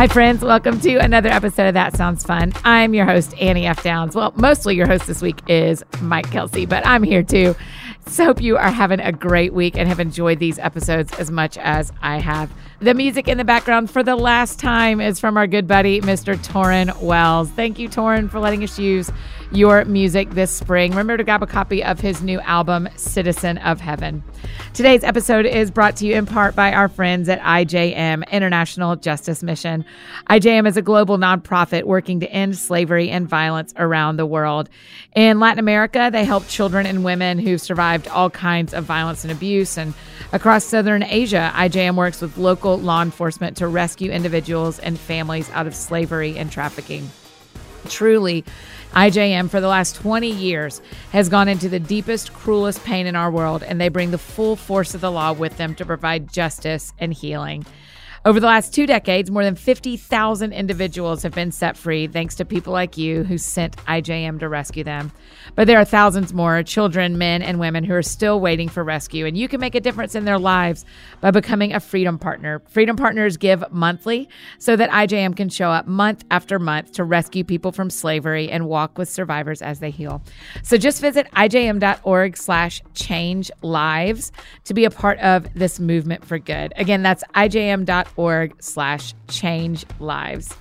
Hi, friends. Welcome to another episode of That Sounds Fun. I'm your host, Annie F. Downs. Well, mostly your host this week is Mike Kelsey, but I'm here too. So, hope you are having a great week and have enjoyed these episodes as much as I have. The music in the background for the last time is from our good buddy, Mr. Torin Wells. Thank you, Torin, for letting us use your music this spring. Remember to grab a copy of his new album, Citizen of Heaven. Today's episode is brought to you in part by our friends at IJM, International Justice Mission. IJM is a global nonprofit working to end slavery and violence around the world. In Latin America, they help children and women who've survived all kinds of violence and abuse. And across Southern Asia, IJM works with local law enforcement to rescue individuals and families out of slavery and trafficking. Truly, IJM for the last 20 years has gone into the deepest, cruelest pain in our world, and they bring the full force of the law with them to provide justice and healing. Over the last two decades, more than 50,000 individuals have been set free thanks to people like you who sent IJM to rescue them. But there are thousands more children, men, and women who are still waiting for rescue, and you can make a difference in their lives by becoming a Freedom Partner. Freedom Partners give monthly so that IJM can show up month after month to rescue people from slavery and walk with survivors as they heal. So just visit ijm.org slash change lives to be a part of this movement for good. Again, that's ijm.org org slash change lives.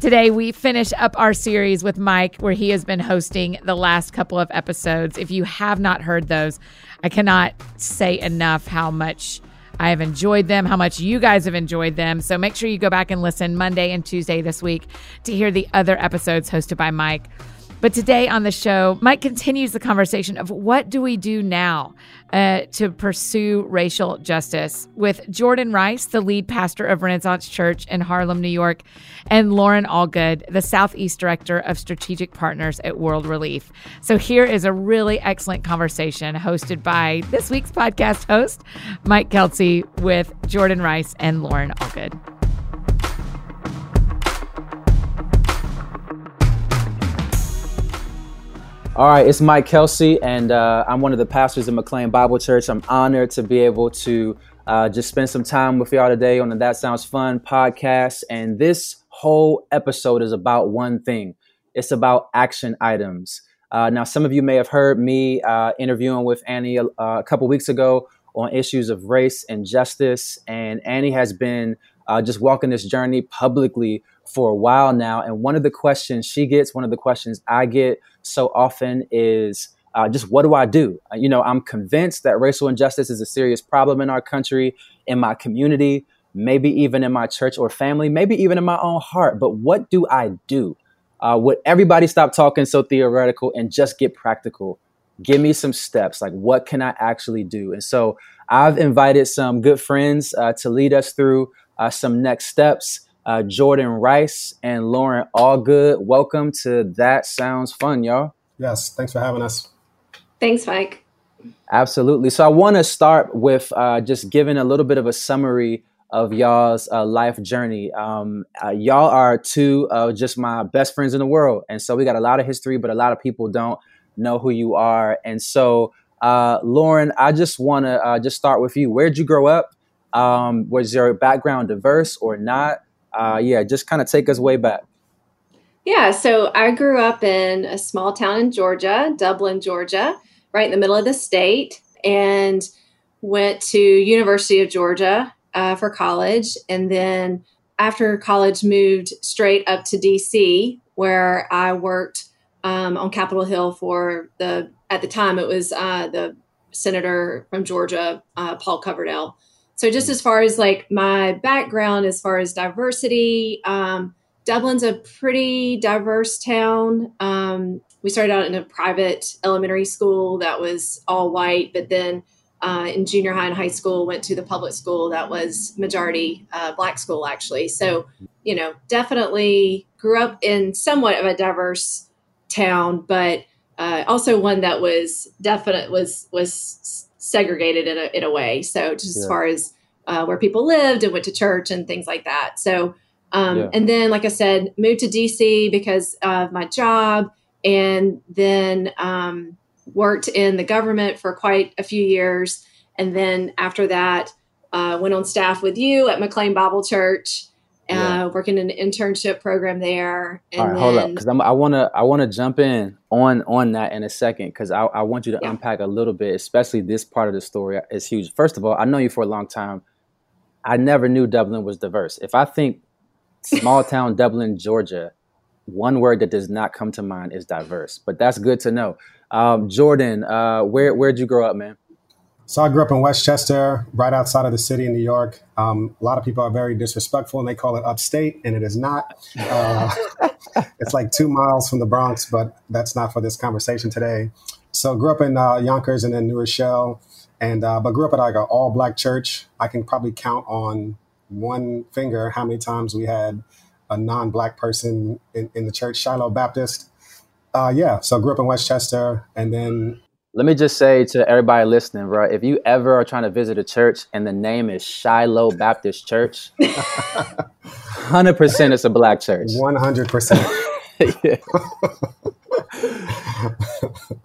Today, we finish up our series with Mike, where he has been hosting the last couple of episodes. If you have not heard those, I cannot say enough how much I have enjoyed them, how much you guys have enjoyed them. So make sure you go back and listen Monday and Tuesday this week to hear the other episodes hosted by Mike. But today on the show, Mike continues the conversation of what do we do now uh, to pursue racial justice with Jordan Rice, the lead pastor of Renaissance Church in Harlem, New York, and Lauren Allgood, the Southeast Director of Strategic Partners at World Relief. So here is a really excellent conversation hosted by this week's podcast host, Mike Kelsey, with Jordan Rice and Lauren Allgood. All right, it's Mike Kelsey, and uh, I'm one of the pastors of McLean Bible Church. I'm honored to be able to uh, just spend some time with y'all today on the That Sounds Fun podcast. And this whole episode is about one thing it's about action items. Uh, now, some of you may have heard me uh, interviewing with Annie uh, a couple weeks ago on issues of race and justice. And Annie has been uh, just walking this journey publicly for a while now. And one of the questions she gets, one of the questions I get, so often is uh, just what do I do? Uh, you know, I'm convinced that racial injustice is a serious problem in our country, in my community, maybe even in my church or family, maybe even in my own heart. But what do I do? Uh, would everybody stop talking so theoretical and just get practical? Give me some steps. Like, what can I actually do? And so I've invited some good friends uh, to lead us through uh, some next steps uh, Jordan Rice, and Lauren Allgood. Welcome to That Sounds Fun, y'all. Yes, thanks for having us. Thanks, Mike. Absolutely. So I want to start with uh, just giving a little bit of a summary of y'all's uh, life journey. Um, uh, y'all are two of just my best friends in the world, and so we got a lot of history, but a lot of people don't know who you are. And so, uh, Lauren, I just want to uh, just start with you. Where'd you grow up? Um, was your background diverse or not? Uh, yeah, just kind of take us way back. Yeah, so I grew up in a small town in Georgia, Dublin, Georgia, right in the middle of the state, and went to University of Georgia uh, for college, and then after college moved straight up to DC, where I worked um, on Capitol Hill for the at the time it was uh, the senator from Georgia, uh, Paul Coverdell. So just as far as like my background, as far as diversity, um, Dublin's a pretty diverse town. Um, we started out in a private elementary school that was all white, but then uh, in junior high and high school went to the public school that was majority uh, black school actually. So you know, definitely grew up in somewhat of a diverse town, but uh, also one that was definite was was segregated in a, in a way. So just yeah. as far as uh, where people lived and went to church and things like that. So, um, yeah. and then, like I said, moved to DC because of my job and then um, worked in the government for quite a few years. And then after that, uh, went on staff with you at McLean Bible Church yeah. uh, working in an internship program there. And All right, then, hold up, because I want to I want to jump in on on that in a second because I, I want you to yeah. unpack a little bit, especially this part of the story is huge. First of all, I know you for a long time. I never knew Dublin was diverse. If I think small town Dublin, Georgia, one word that does not come to mind is diverse. But that's good to know. Um, Jordan, uh, where where'd you grow up, man? So I grew up in Westchester, right outside of the city in New York. Um, a lot of people are very disrespectful and they call it upstate, and it is not. Uh, it's like two miles from the Bronx, but that's not for this conversation today. So grew up in uh, Yonkers and then New Rochelle, and uh, but grew up at like an all black church. I can probably count on one finger how many times we had a non black person in, in the church, Shiloh Baptist. Uh, yeah, so grew up in Westchester, and then let me just say to everybody listening, bro, if you ever are trying to visit a church and the name is Shiloh Baptist Church, 100% it's a black church. 100%. yeah.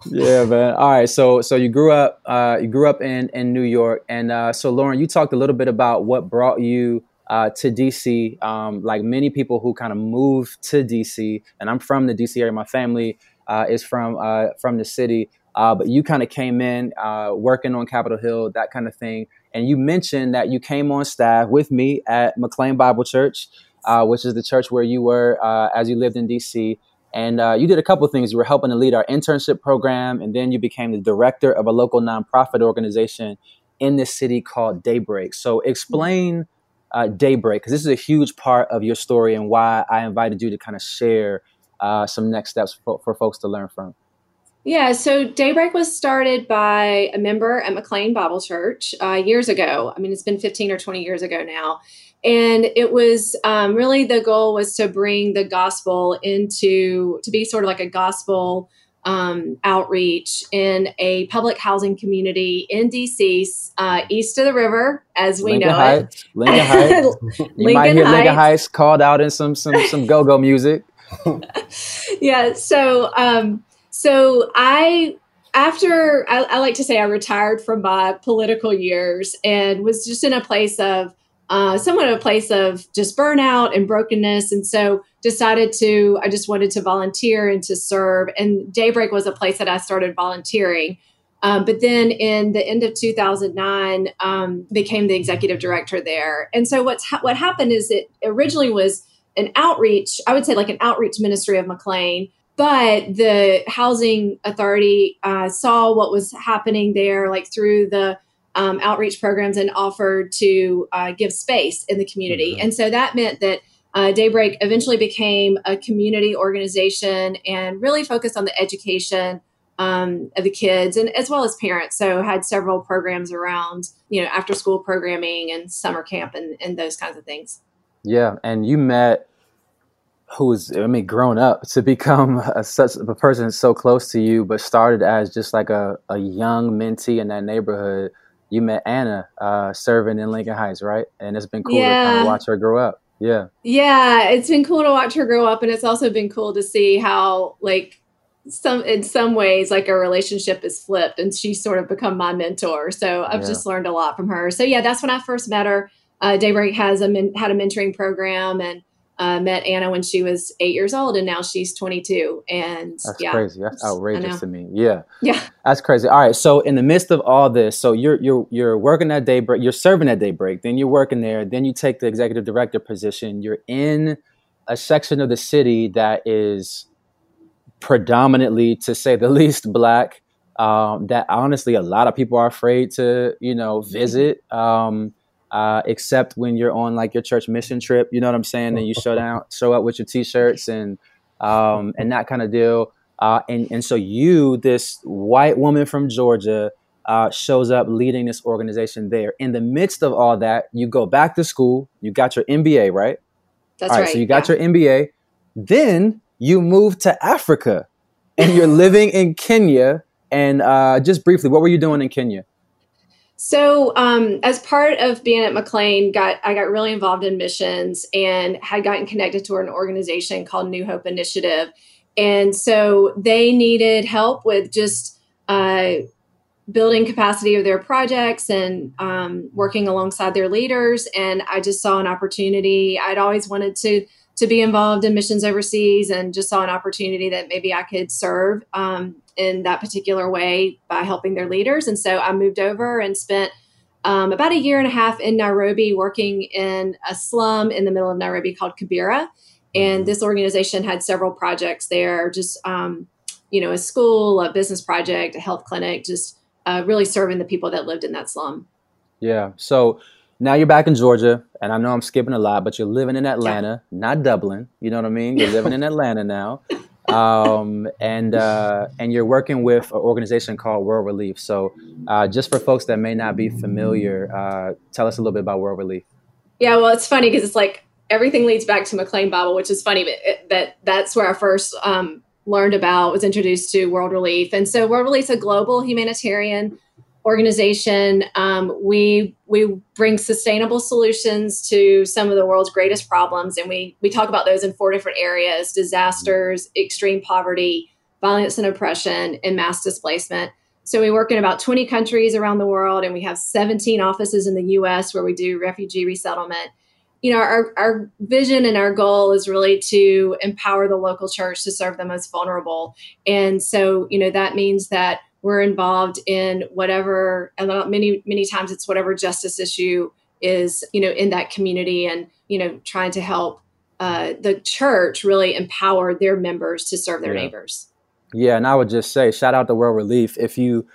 yeah, man. All right. So, so you grew up, uh, you grew up in, in New York. And uh, so, Lauren, you talked a little bit about what brought you uh, to DC. Um, like many people who kind of moved to DC, and I'm from the DC area. My family uh, is from uh, from the city. Uh, but you kind of came in uh, working on Capitol Hill, that kind of thing. And you mentioned that you came on staff with me at McLean Bible Church, uh, which is the church where you were uh, as you lived in DC. And uh, you did a couple things. You were helping to lead our internship program, and then you became the director of a local nonprofit organization in this city called Daybreak. So, explain uh, Daybreak, because this is a huge part of your story and why I invited you to kind of share some next steps for, for folks to learn from. Yeah, so Daybreak was started by a member at McLean Bible Church uh, years ago. I mean, it's been 15 or 20 years ago now. And it was um, really the goal was to bring the gospel into, to be sort of like a gospel um, outreach in a public housing community in DC, uh, east of the river, as we Lincoln know Heights, it. Lincoln Heights. you Lincoln might hear Heights. Lincoln Heights called out in some some some go go music. yeah. So um, so I, after I, I, like to say, I retired from my political years and was just in a place of uh, somewhat of a place of just burnout and brokenness, and so decided to. I just wanted to volunteer and to serve, and Daybreak was a place that I started volunteering. Um, but then in the end of 2009, um, became the executive director there. And so what's ha- what happened is it originally was an outreach. I would say like an outreach ministry of McLean but the housing authority uh, saw what was happening there, like through the um, outreach programs, and offered to uh, give space in the community. Mm-hmm. And so that meant that uh, Daybreak eventually became a community organization and really focused on the education um, of the kids and as well as parents. So had several programs around, you know, after school programming and summer camp and, and those kinds of things. Yeah, and you met who's I mean grown up to become a, such a person so close to you, but started as just like a, a young mentee in that neighborhood. You met Anna uh, serving in Lincoln Heights, right? And it's been cool yeah. to kind of watch her grow up. Yeah. Yeah, it's been cool to watch her grow up, and it's also been cool to see how like some in some ways like our relationship is flipped, and she's sort of become my mentor. So I've yeah. just learned a lot from her. So yeah, that's when I first met her. Uh, Daybreak has a men- had a mentoring program and uh, met Anna when she was eight years old, and now she's 22. And that's yeah, crazy. That's outrageous to me. Yeah, yeah, that's crazy. All right, so in the midst of all this, so you're you're you're working at daybreak, you're serving at daybreak, then you're working there, then you take the executive director position. You're in a section of the city that is predominantly, to say the least, black. Um, that honestly, a lot of people are afraid to, you know, visit. Um, uh, except when you're on like your church mission trip. You know what I'm saying? And you show down, show up with your t-shirts and um, and that kind of deal. Uh, and and so you, this white woman from Georgia, uh, shows up leading this organization there. In the midst of all that, you go back to school. You got your MBA, right? That's all right. right so you got yeah. your MBA. Then you move to Africa, and you're living in Kenya. And uh, just briefly, what were you doing in Kenya? So, um, as part of being at McLean, got I got really involved in missions and had gotten connected to an organization called New Hope Initiative, and so they needed help with just uh, building capacity of their projects and um, working alongside their leaders. And I just saw an opportunity. I'd always wanted to to be involved in missions overseas, and just saw an opportunity that maybe I could serve um, in that particular way by helping their leaders. And so I moved over and spent. Um, about a year and a half in Nairobi, working in a slum in the middle of Nairobi called Kibera. And this organization had several projects there, just um, you know, a school, a business project, a health clinic, just uh, really serving the people that lived in that slum. Yeah. So now you're back in Georgia, and I know I'm skipping a lot, but you're living in Atlanta, yeah. not Dublin. You know what I mean? You're living in Atlanta now, um, and uh, and you're working with an organization called World Relief. So, uh, just for folks that may not be familiar, uh, tell us a little bit about World Relief. Yeah, well, it's funny because it's like everything leads back to McLean Bible, which is funny, but it, that that's where I first um, learned about, was introduced to World Relief. And so World Relief is a global humanitarian organization. Um, we we bring sustainable solutions to some of the world's greatest problems, and we we talk about those in four different areas: disasters, extreme poverty, violence and oppression, and mass displacement. So we work in about 20 countries around the world, and we have 17 offices in the U.S. where we do refugee resettlement you know, our, our vision and our goal is really to empower the local church to serve the most vulnerable. And so, you know, that means that we're involved in whatever, and many, many times it's whatever justice issue is, you know, in that community and, you know, trying to help uh, the church really empower their members to serve their yeah. neighbors. Yeah. And I would just say, shout out to World Relief. If you,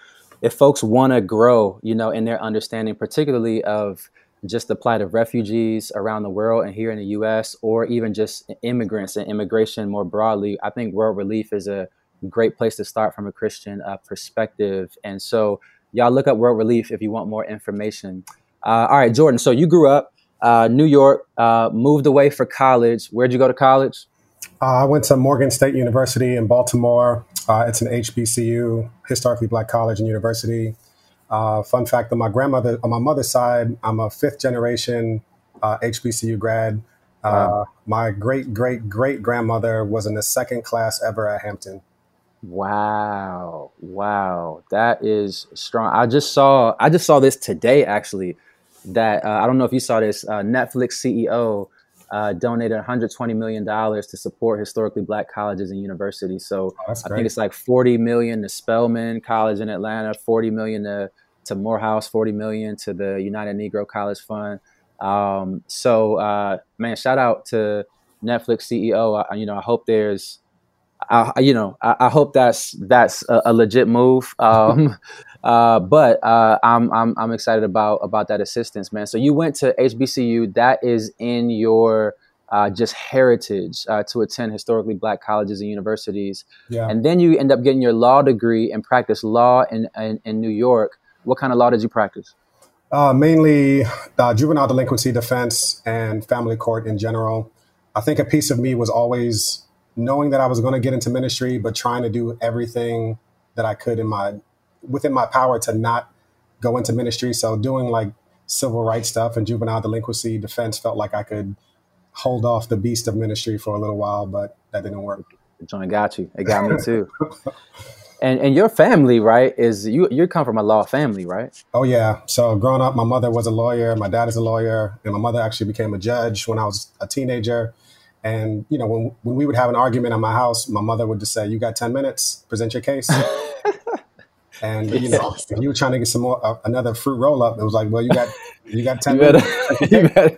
if folks want to grow, you know, in their understanding, particularly of, just the plight of refugees around the world and here in the US, or even just immigrants and immigration more broadly, I think World Relief is a great place to start from a Christian uh, perspective. And so, y'all look up World Relief if you want more information. Uh, all right, Jordan. So you grew up uh, New York, uh, moved away for college. Where'd you go to college? Uh, I went to Morgan State University in Baltimore. Uh, it's an HBCU, historically black college and university. Uh, fun fact on my grandmother, on my mother's side, I'm a fifth generation uh, HBCU grad. Uh, wow. My great great great grandmother was in the second class ever at Hampton. Wow, wow, that is strong. I just saw I just saw this today actually. That uh, I don't know if you saw this. Uh, Netflix CEO uh, donated 120 million dollars to support historically black colleges and universities. So oh, I think it's like 40 million to Spelman College in Atlanta, 40 million to to Morehouse, 40 million to the United Negro College Fund. Um, so uh, man, shout out to Netflix CEO. I, you know, I hope there's, I, you know, I, I hope that's that's a, a legit move. Um, uh, but uh, I'm I'm I'm excited about about that assistance, man. So you went to HBCU. That is in your uh, just heritage uh, to attend historically black colleges and universities. Yeah. And then you end up getting your law degree and practice law in, in, in New York. What kind of law did you practice? Uh, mainly uh, juvenile delinquency defense and family court in general. I think a piece of me was always knowing that I was going to get into ministry, but trying to do everything that I could in my within my power to not go into ministry. So doing like civil rights stuff and juvenile delinquency defense felt like I could hold off the beast of ministry for a little while, but that didn't work. John got you. It got me too. And and your family, right, is you you come from a law family, right? Oh yeah. So growing up, my mother was a lawyer, my dad is a lawyer, and my mother actually became a judge when I was a teenager. And you know, when when we would have an argument in my house, my mother would just say, "You got ten minutes, present your case." and you know, if you were trying to get some more uh, another fruit roll up, it was like, "Well, you got you got ten you better, minutes." you, better,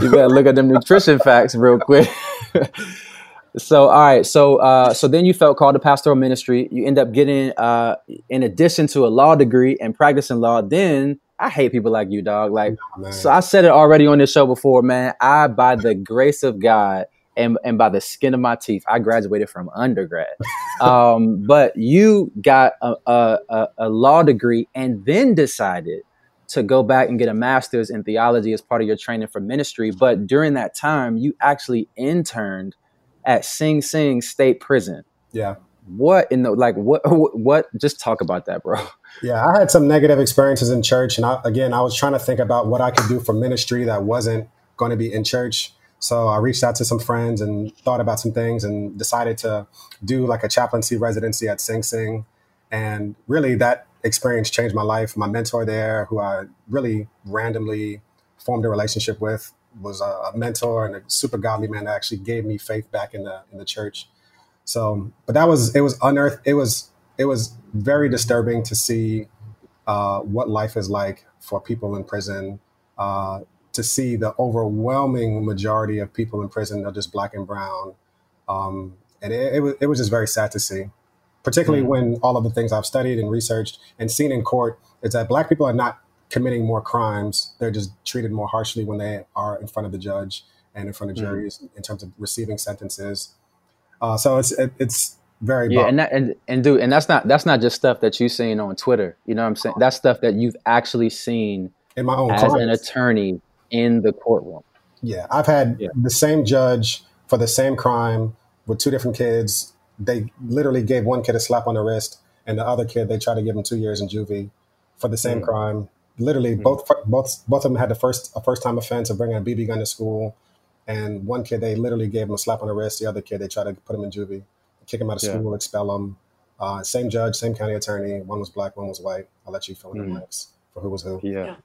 you better look at them nutrition facts real quick. So all right, so uh, so then you felt called to pastoral ministry. You end up getting, uh, in addition to a law degree and practicing law. Then I hate people like you, dog. Like, oh, so I said it already on this show before, man. I, by the grace of God and and by the skin of my teeth, I graduated from undergrad. um, but you got a, a, a law degree and then decided to go back and get a master's in theology as part of your training for ministry. But during that time, you actually interned at Sing Sing State Prison. Yeah. What in the like what what just talk about that, bro? Yeah, I had some negative experiences in church and I, again, I was trying to think about what I could do for ministry that wasn't going to be in church. So I reached out to some friends and thought about some things and decided to do like a chaplaincy residency at Sing Sing. And really that experience changed my life. My mentor there, who I really randomly formed a relationship with, was a, mentor and a super godly man that actually gave me faith back in the in the church. So, but that was it was unearthed. It was it was very disturbing to see uh, what life is like for people in prison. Uh, to see the overwhelming majority of people in prison are just black and brown, um, and it, it, was it was just very sad to see particularly mm. when all of the things I've studied and researched and seen in court is that black people are not committing more crimes. They're just treated more harshly when they are in front of the judge and in front of mm. juries in terms of receiving sentences. Uh, so it's it, it's very yeah, and that, and and dude, and that's not that's not just stuff that you've seen on Twitter. You know what I'm saying? That's stuff that you've actually seen in my own as an attorney in the courtroom. Yeah, I've had yeah. the same judge for the same crime with two different kids they literally gave one kid a slap on the wrist, and the other kid they tried to give him two years in juvie for the same mm. crime. Literally, mm. both both both of them had the first a first time offense of bringing a BB gun to school, and one kid they literally gave him a slap on the wrist. The other kid they tried to put him in juvie, kick him out of yeah. school, expel him. Uh, same judge, same county attorney. One was black, one was white. I'll let you fill in mm. the blanks for who was who. yeah. yeah.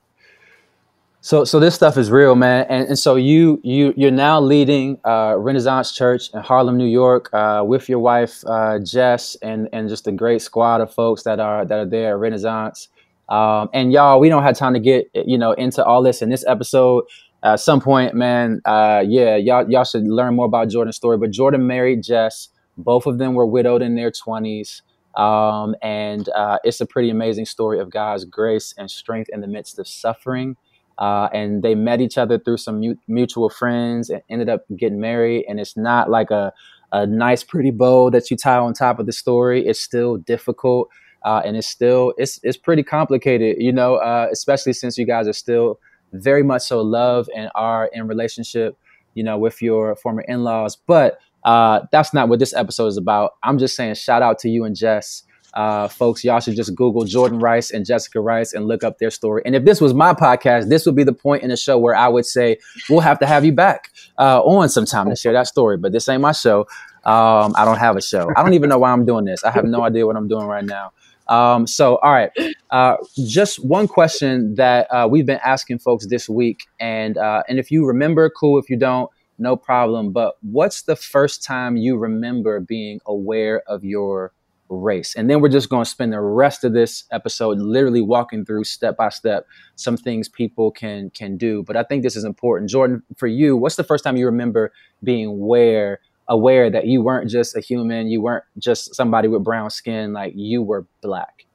So, so this stuff is real, man. And, and so you you you're now leading uh, Renaissance Church in Harlem, New York, uh, with your wife uh, Jess, and and just a great squad of folks that are that are there at Renaissance. Um, and y'all, we don't have time to get you know into all this in this episode. At some point, man, uh, yeah, y'all y'all should learn more about Jordan's story. But Jordan married Jess. Both of them were widowed in their twenties. Um, and uh, it's a pretty amazing story of God's grace and strength in the midst of suffering. Uh, and they met each other through some mu- mutual friends and ended up getting married. And it's not like a, a nice, pretty bow that you tie on top of the story. It's still difficult. Uh, and it's still it's it's pretty complicated, you know, uh, especially since you guys are still very much so love and are in relationship, you know, with your former in-laws. But uh, that's not what this episode is about. I'm just saying, shout out to you and Jess uh, folks, y'all should just Google Jordan Rice and Jessica Rice and look up their story. And if this was my podcast, this would be the point in the show where I would say we'll have to have you back uh, on sometime to share that story. But this ain't my show. Um, I don't have a show. I don't even know why I'm doing this. I have no idea what I'm doing right now. Um, so, all right, uh, just one question that uh, we've been asking folks this week, and uh, and if you remember, cool. If you don't, no problem. But what's the first time you remember being aware of your race. And then we're just going to spend the rest of this episode literally walking through step by step some things people can can do. But I think this is important. Jordan, for you, what's the first time you remember being aware aware that you weren't just a human, you weren't just somebody with brown skin, like you were black?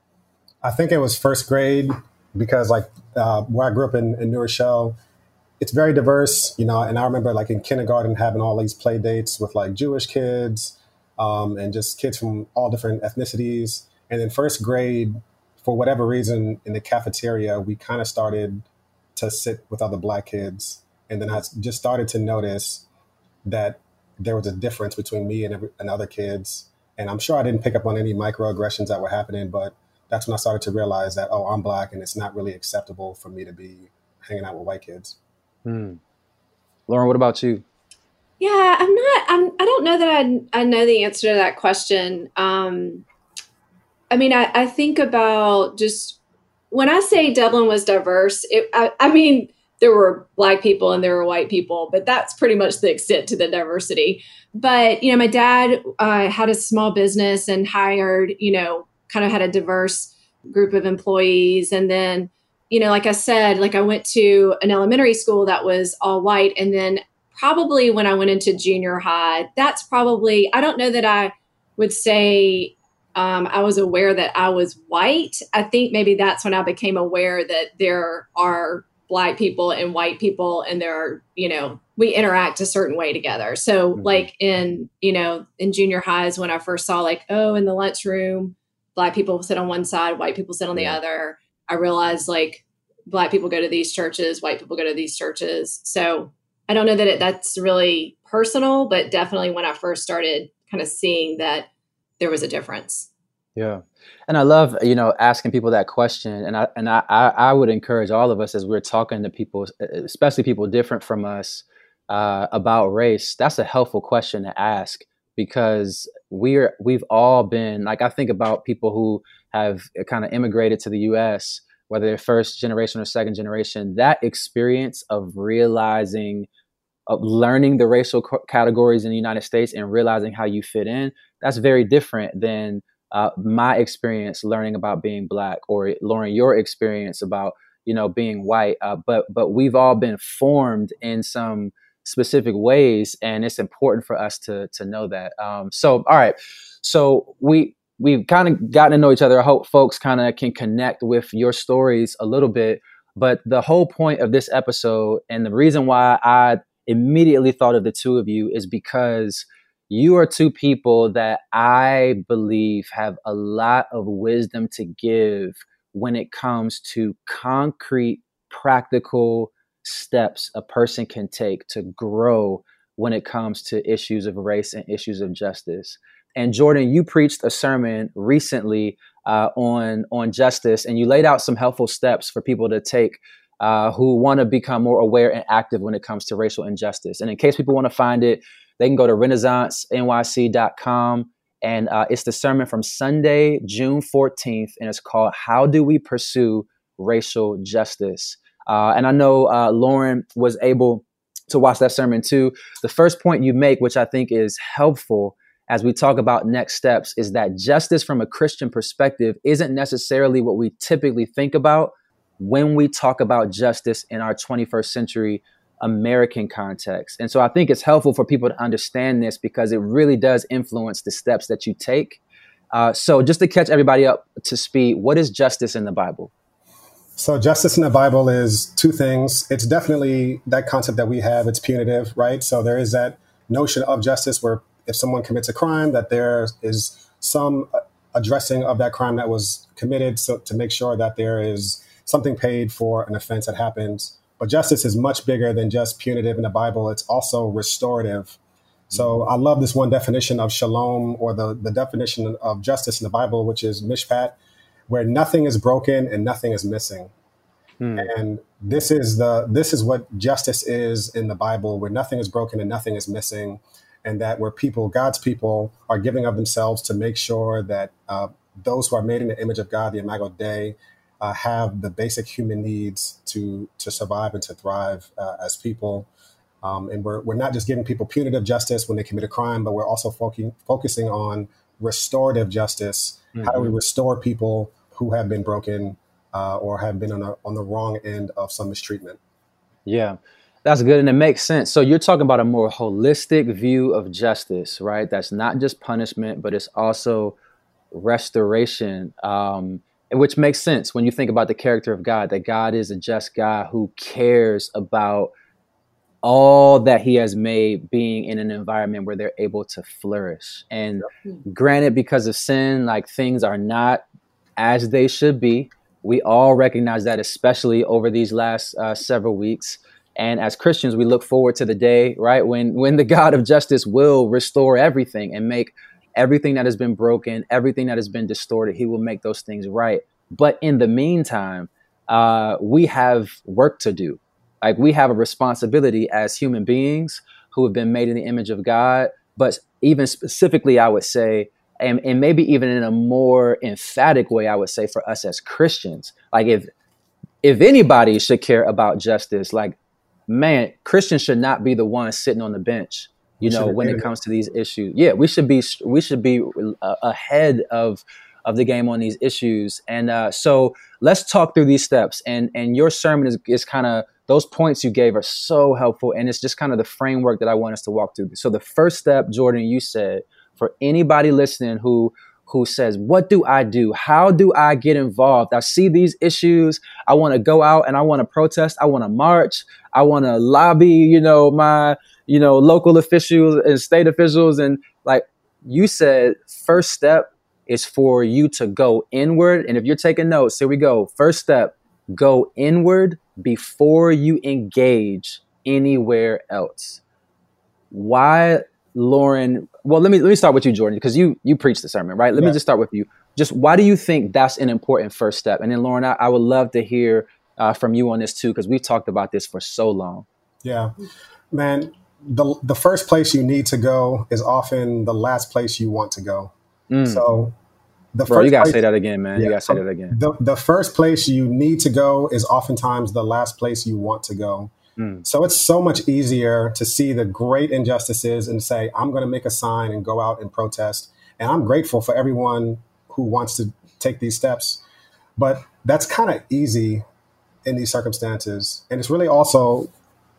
I think it was first grade because like uh, where I grew up in, in New Rochelle, it's very diverse, you know, and I remember like in kindergarten having all these play dates with like Jewish kids, um, and just kids from all different ethnicities. And in first grade, for whatever reason, in the cafeteria, we kind of started to sit with other black kids. And then I just started to notice that there was a difference between me and, and other kids. And I'm sure I didn't pick up on any microaggressions that were happening, but that's when I started to realize that, oh, I'm black and it's not really acceptable for me to be hanging out with white kids. Hmm. Lauren, what about you? Yeah, I'm not. I'm. I don't know that I. I know the answer to that question. Um, I mean, I, I think about just when I say Dublin was diverse. It, I, I mean, there were black people and there were white people, but that's pretty much the extent to the diversity. But you know, my dad uh, had a small business and hired, you know, kind of had a diverse group of employees, and then you know, like I said, like I went to an elementary school that was all white, and then probably when I went into junior high. That's probably, I don't know that I would say um, I was aware that I was white. I think maybe that's when I became aware that there are black people and white people and there are, you know, we interact a certain way together. So mm-hmm. like in, you know, in junior highs when I first saw like, oh, in the lunchroom, black people sit on one side, white people sit on the other. I realized like black people go to these churches, white people go to these churches. So I don't know that it, that's really personal, but definitely when I first started kind of seeing that there was a difference. Yeah. And I love, you know, asking people that question. And I and I, I would encourage all of us as we're talking to people, especially people different from us, uh, about race. That's a helpful question to ask because we're we've all been like I think about people who have kind of immigrated to the U.S. Whether they're first generation or second generation, that experience of realizing, of learning the racial categories in the United States and realizing how you fit in, that's very different than uh, my experience learning about being black or Lauren, your experience about you know being white. Uh, but but we've all been formed in some specific ways, and it's important for us to to know that. Um, so all right, so we we've kind of gotten to know each other. I hope folks kind of can connect with your stories a little bit. But the whole point of this episode, and the reason why I immediately thought of the two of you, is because you are two people that I believe have a lot of wisdom to give when it comes to concrete, practical steps a person can take to grow when it comes to issues of race and issues of justice. And Jordan, you preached a sermon recently uh, on on justice, and you laid out some helpful steps for people to take uh, who want to become more aware and active when it comes to racial injustice. And in case people want to find it, they can go to renaissancenyc.com. And uh, it's the sermon from Sunday, June 14th, and it's called How Do We Pursue Racial Justice? Uh, and I know uh, Lauren was able to watch that sermon too. The first point you make, which I think is helpful as we talk about next steps, is that justice from a Christian perspective isn't necessarily what we typically think about when we talk about justice in our 21st century American context. And so I think it's helpful for people to understand this because it really does influence the steps that you take. Uh, so, just to catch everybody up to speed, what is justice in the Bible? So, justice in the Bible is two things. It's definitely that concept that we have, it's punitive, right? So, there is that notion of justice where if someone commits a crime, that there is some addressing of that crime that was committed so, to make sure that there is something paid for an offense that happens. But justice is much bigger than just punitive in the Bible, it's also restorative. So I love this one definition of shalom or the, the definition of justice in the Bible, which is mishpat, where nothing is broken and nothing is missing. Hmm. And this is the this is what justice is in the Bible, where nothing is broken and nothing is missing, and that where people, God's people, are giving of themselves to make sure that uh, those who are made in the image of God, the Imago Dei, uh, have the basic human needs to to survive and to thrive uh, as people. Um, and we're, we're not just giving people punitive justice when they commit a crime, but we're also focusing focusing on restorative justice. Mm-hmm. How do we mm-hmm. restore people who have been broken uh, or have been on, a, on the wrong end of some mistreatment? Yeah, that's good. And it makes sense. So you're talking about a more holistic view of justice, right? That's not just punishment, but it's also restoration. Um, which makes sense when you think about the character of God, that God is a just God who cares about all that he has made being in an environment where they're able to flourish. And granted, because of sin, like things are not as they should be. We all recognize that, especially over these last uh, several weeks. And as Christians, we look forward to the day, right, when when the God of justice will restore everything and make everything that has been broken, everything that has been distorted, he will make those things right. But in the meantime, uh, we have work to do. Like we have a responsibility as human beings who have been made in the image of God. But even specifically, I would say, and, and maybe even in a more emphatic way, I would say for us as Christians, like if if anybody should care about justice, like man, Christians should not be the ones sitting on the bench you know when it comes to these issues. Yeah we should be we should be uh, ahead of of the game on these issues. And uh, so let's talk through these steps. And and your sermon is, is kind of those points you gave are so helpful and it's just kind of the framework that i want us to walk through. So the first step jordan you said for anybody listening who who says, What do I do? How do I get involved? I see these issues. I want to go out and I want to protest. I want to march. I want to lobby, you know, my you know, local officials and state officials. And like you said, first step is for you to go inward. And if you're taking notes, here we go. First step, go inward before you engage anywhere else. Why, Lauren? Well, let me let me start with you, Jordan, because you you preach the sermon, right? Let yeah. me just start with you. Just why do you think that's an important first step? And then, Lauren, I, I would love to hear uh, from you on this too, because we've talked about this for so long. Yeah, man the the first place you need to go is often the last place you want to go. Mm. So the Bro, first you gotta place, say that again, man. Yeah, you gotta say that again. The the first place you need to go is oftentimes the last place you want to go. Mm. So it's so much easier to see the great injustices and say, I'm going to make a sign and go out and protest. And I'm grateful for everyone who wants to take these steps. But that's kind of easy in these circumstances. And it's really also,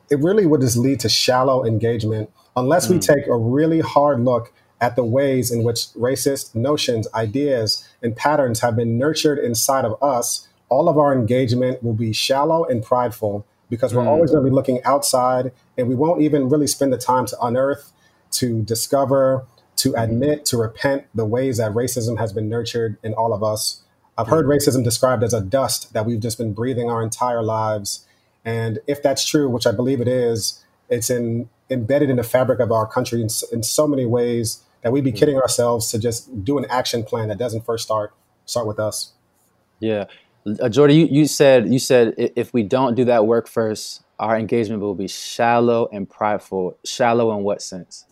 it really would just lead to shallow engagement unless mm. we take a really hard look at the ways in which racist notions, ideas, and patterns have been nurtured inside of us. All of our engagement will be shallow and prideful because we're mm. always going to be looking outside and we won't even really spend the time to unearth, to discover, to mm. admit, to repent the ways that racism has been nurtured in all of us. I've heard mm. racism described as a dust that we've just been breathing our entire lives. And if that's true, which I believe it is, it's in, embedded in the fabric of our country in, in so many ways that we'd be mm. kidding ourselves to just do an action plan that doesn't first start start with us. Yeah, uh, Jordy, you, you said you said if we don't do that work first, our engagement will be shallow and prideful. Shallow in what sense?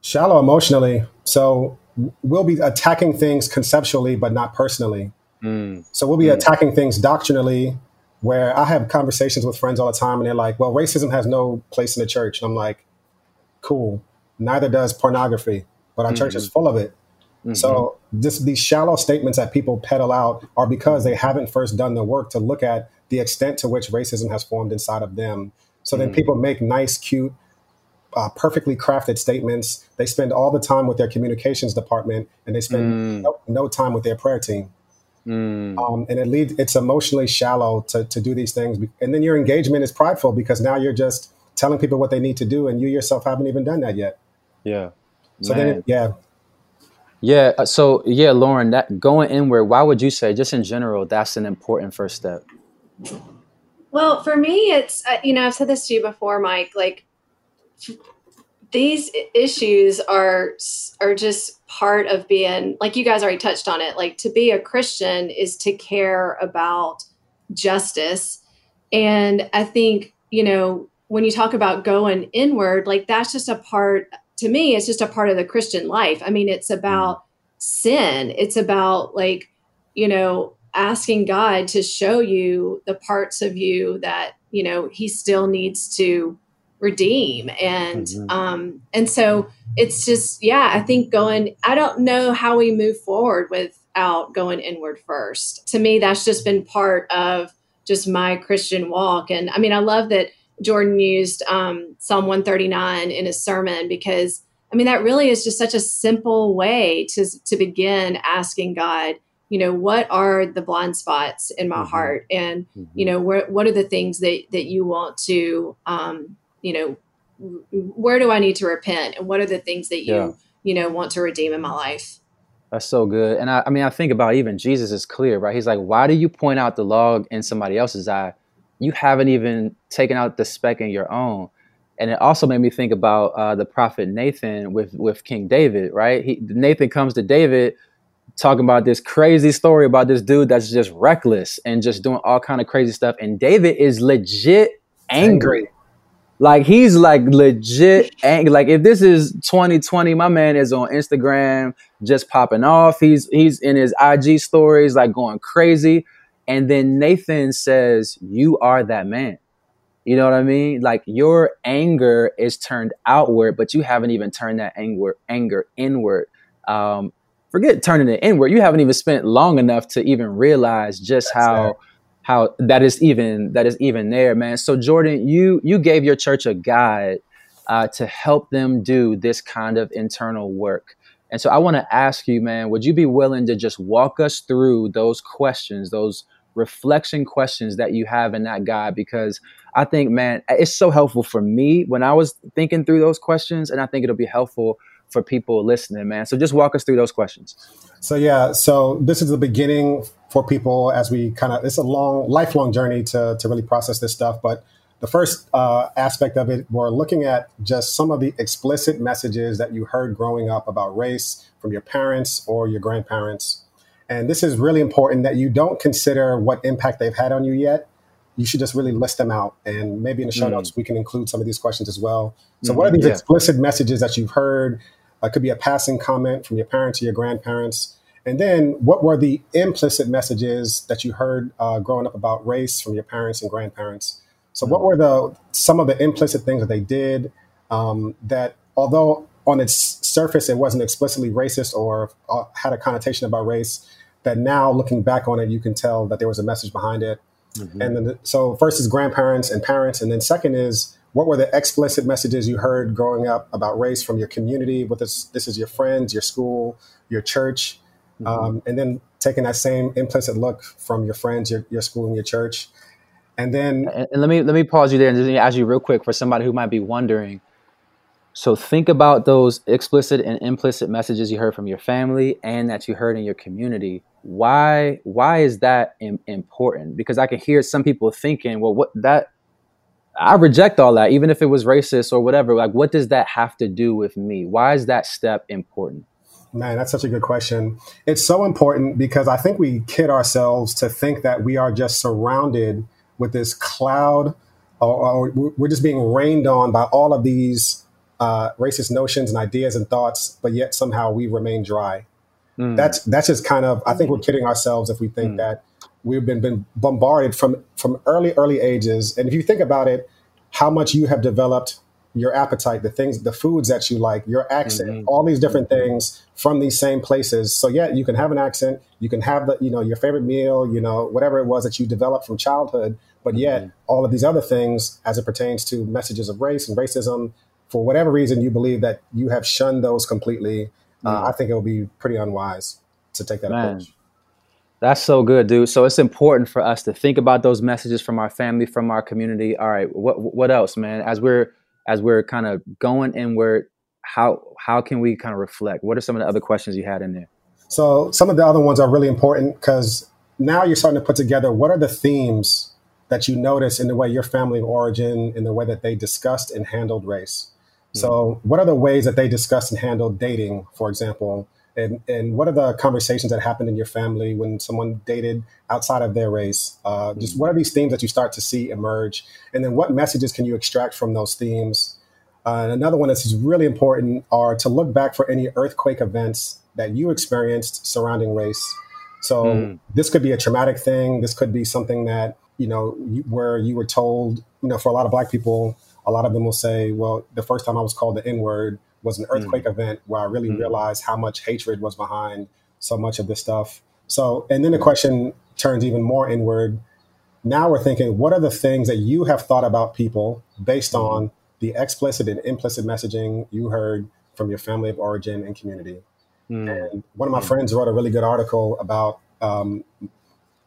Shallow emotionally. So we'll be attacking things conceptually, but not personally. Mm. So we'll be mm. attacking things doctrinally, where I have conversations with friends all the time, and they're like, "Well, racism has no place in the church," and I'm like, "Cool." Neither does pornography, but our mm-hmm. church is mm-hmm. full of it. Mm-hmm. So just these shallow statements that people peddle out are because they haven't first done the work to look at the extent to which racism has formed inside of them. So mm-hmm. then people make nice, cute, uh, perfectly crafted statements. They spend all the time with their communications department, and they spend mm. no, no, time with their prayer team. Mm. Um, and it leads it's emotionally shallow to, to do these things, and then your engagement is prideful because now you're just telling people what they need to do, and you yourself haven't even done that yet. Yeah. So Man. then, it, yeah, yeah. Uh, so yeah, Lauren, that going inward, why would you say, just in general, that's an important first step? Well, for me, it's uh, you know I've said this to you before, Mike. Like these issues are are just part of being like you guys already touched on it. Like to be a Christian is to care about justice, and I think you know when you talk about going inward, like that's just a part to me it's just a part of the christian life. I mean it's about mm. sin. It's about like you know asking god to show you the parts of you that you know he still needs to redeem. And mm-hmm. um and so it's just yeah i think going i don't know how we move forward without going inward first. To me that's just been part of just my christian walk. And i mean i love that Jordan used um, Psalm 139 in his sermon because I mean that really is just such a simple way to to begin asking God, you know, what are the blind spots in my mm-hmm. heart, and mm-hmm. you know, where, what are the things that that you want to, um, you know, where do I need to repent, and what are the things that you yeah. you know want to redeem in my life. That's so good. And I, I mean, I think about even Jesus is clear, right? He's like, why do you point out the log in somebody else's eye you haven't even taken out the speck in your own. And it also made me think about uh, the prophet Nathan with with King David, right? He, Nathan comes to David talking about this crazy story about this dude that's just reckless and just doing all kind of crazy stuff, and David is legit angry. Like he's like legit angry. Like if this is 2020, my man is on Instagram just popping off. He's he's in his IG stories like going crazy and then Nathan says, You are that man. You know what I mean? Like your anger is turned outward, but you haven't even turned that anger anger inward. Um, forget turning it inward. You haven't even spent long enough to even realize just That's how how that is even that is even there, man. So Jordan, you you gave your church a guide uh, to help them do this kind of internal work. And so I want to ask you, man, would you be willing to just walk us through those questions, those reflection questions that you have in that guide because I think, man, it's so helpful for me when I was thinking through those questions, and I think it'll be helpful for people listening, man. So just walk us through those questions. So yeah, so this is the beginning for people as we kind of it's a long, lifelong journey to to really process this stuff, but. The first uh, aspect of it, we're looking at just some of the explicit messages that you heard growing up about race from your parents or your grandparents and this is really important that you don't consider what impact they've had on you yet. you should just really list them out. And maybe in the show mm. notes, we can include some of these questions as well. So, mm-hmm. what are these yeah. explicit messages that you've heard? It uh, could be a passing comment from your parents or your grandparents. And then, what were the implicit messages that you heard uh, growing up about race from your parents and grandparents? So, mm-hmm. what were the some of the implicit things that they did um, that, although on its surface it wasn't explicitly racist or uh, had a connotation about race, that now looking back on it, you can tell that there was a message behind it. Mm-hmm. And then, so first is grandparents and parents, and then second is what were the explicit messages you heard growing up about race from your community? What this this is your friends, your school, your church, mm-hmm. um, and then taking that same implicit look from your friends, your, your school, and your church. And then, and, and let me let me pause you there and just ask you real quick for somebody who might be wondering. So think about those explicit and implicit messages you heard from your family and that you heard in your community. Why why is that Im- important? Because I can hear some people thinking, well, what that I reject all that, even if it was racist or whatever. Like, what does that have to do with me? Why is that step important? Man, that's such a good question. It's so important because I think we kid ourselves to think that we are just surrounded with this cloud, or, or we're just being rained on by all of these uh, racist notions and ideas and thoughts, but yet somehow we remain dry. Mm. That's that's just kind of. I think we're kidding ourselves if we think mm. that we've been been bombarded from from early early ages. And if you think about it, how much you have developed your appetite, the things, the foods that you like, your accent, mm-hmm. all these different mm-hmm. things from these same places. So yeah, you can have an accent, you can have the, you know, your favorite meal, you know, whatever it was that you developed from childhood, but yet mm-hmm. all of these other things as it pertains to messages of race and racism, for whatever reason you believe that you have shunned those completely, uh. I think it would be pretty unwise to take that Man. approach. That's so good, dude. So it's important for us to think about those messages from our family, from our community. All right, what what else, man? As we're as we're kind of going inward, how how can we kind of reflect? What are some of the other questions you had in there? So some of the other ones are really important because now you're starting to put together what are the themes that you notice in the way your family of origin, in the way that they discussed and handled race. So, what are the ways that they discuss and handle dating, for example? And, and what are the conversations that happened in your family when someone dated outside of their race? Uh, just what are these themes that you start to see emerge? And then what messages can you extract from those themes? Uh, and another one that's really important are to look back for any earthquake events that you experienced surrounding race. So mm. this could be a traumatic thing. This could be something that, you know, you, where you were told, you know, for a lot of black people, a lot of them will say, well, the first time I was called the N word was an earthquake mm. event where I really mm. realized how much hatred was behind so much of this stuff. So, and then the question turns even more inward. Now we're thinking, what are the things that you have thought about people based mm. on the explicit and implicit messaging you heard from your family of origin and community? Mm. And one of my mm. friends wrote a really good article about um,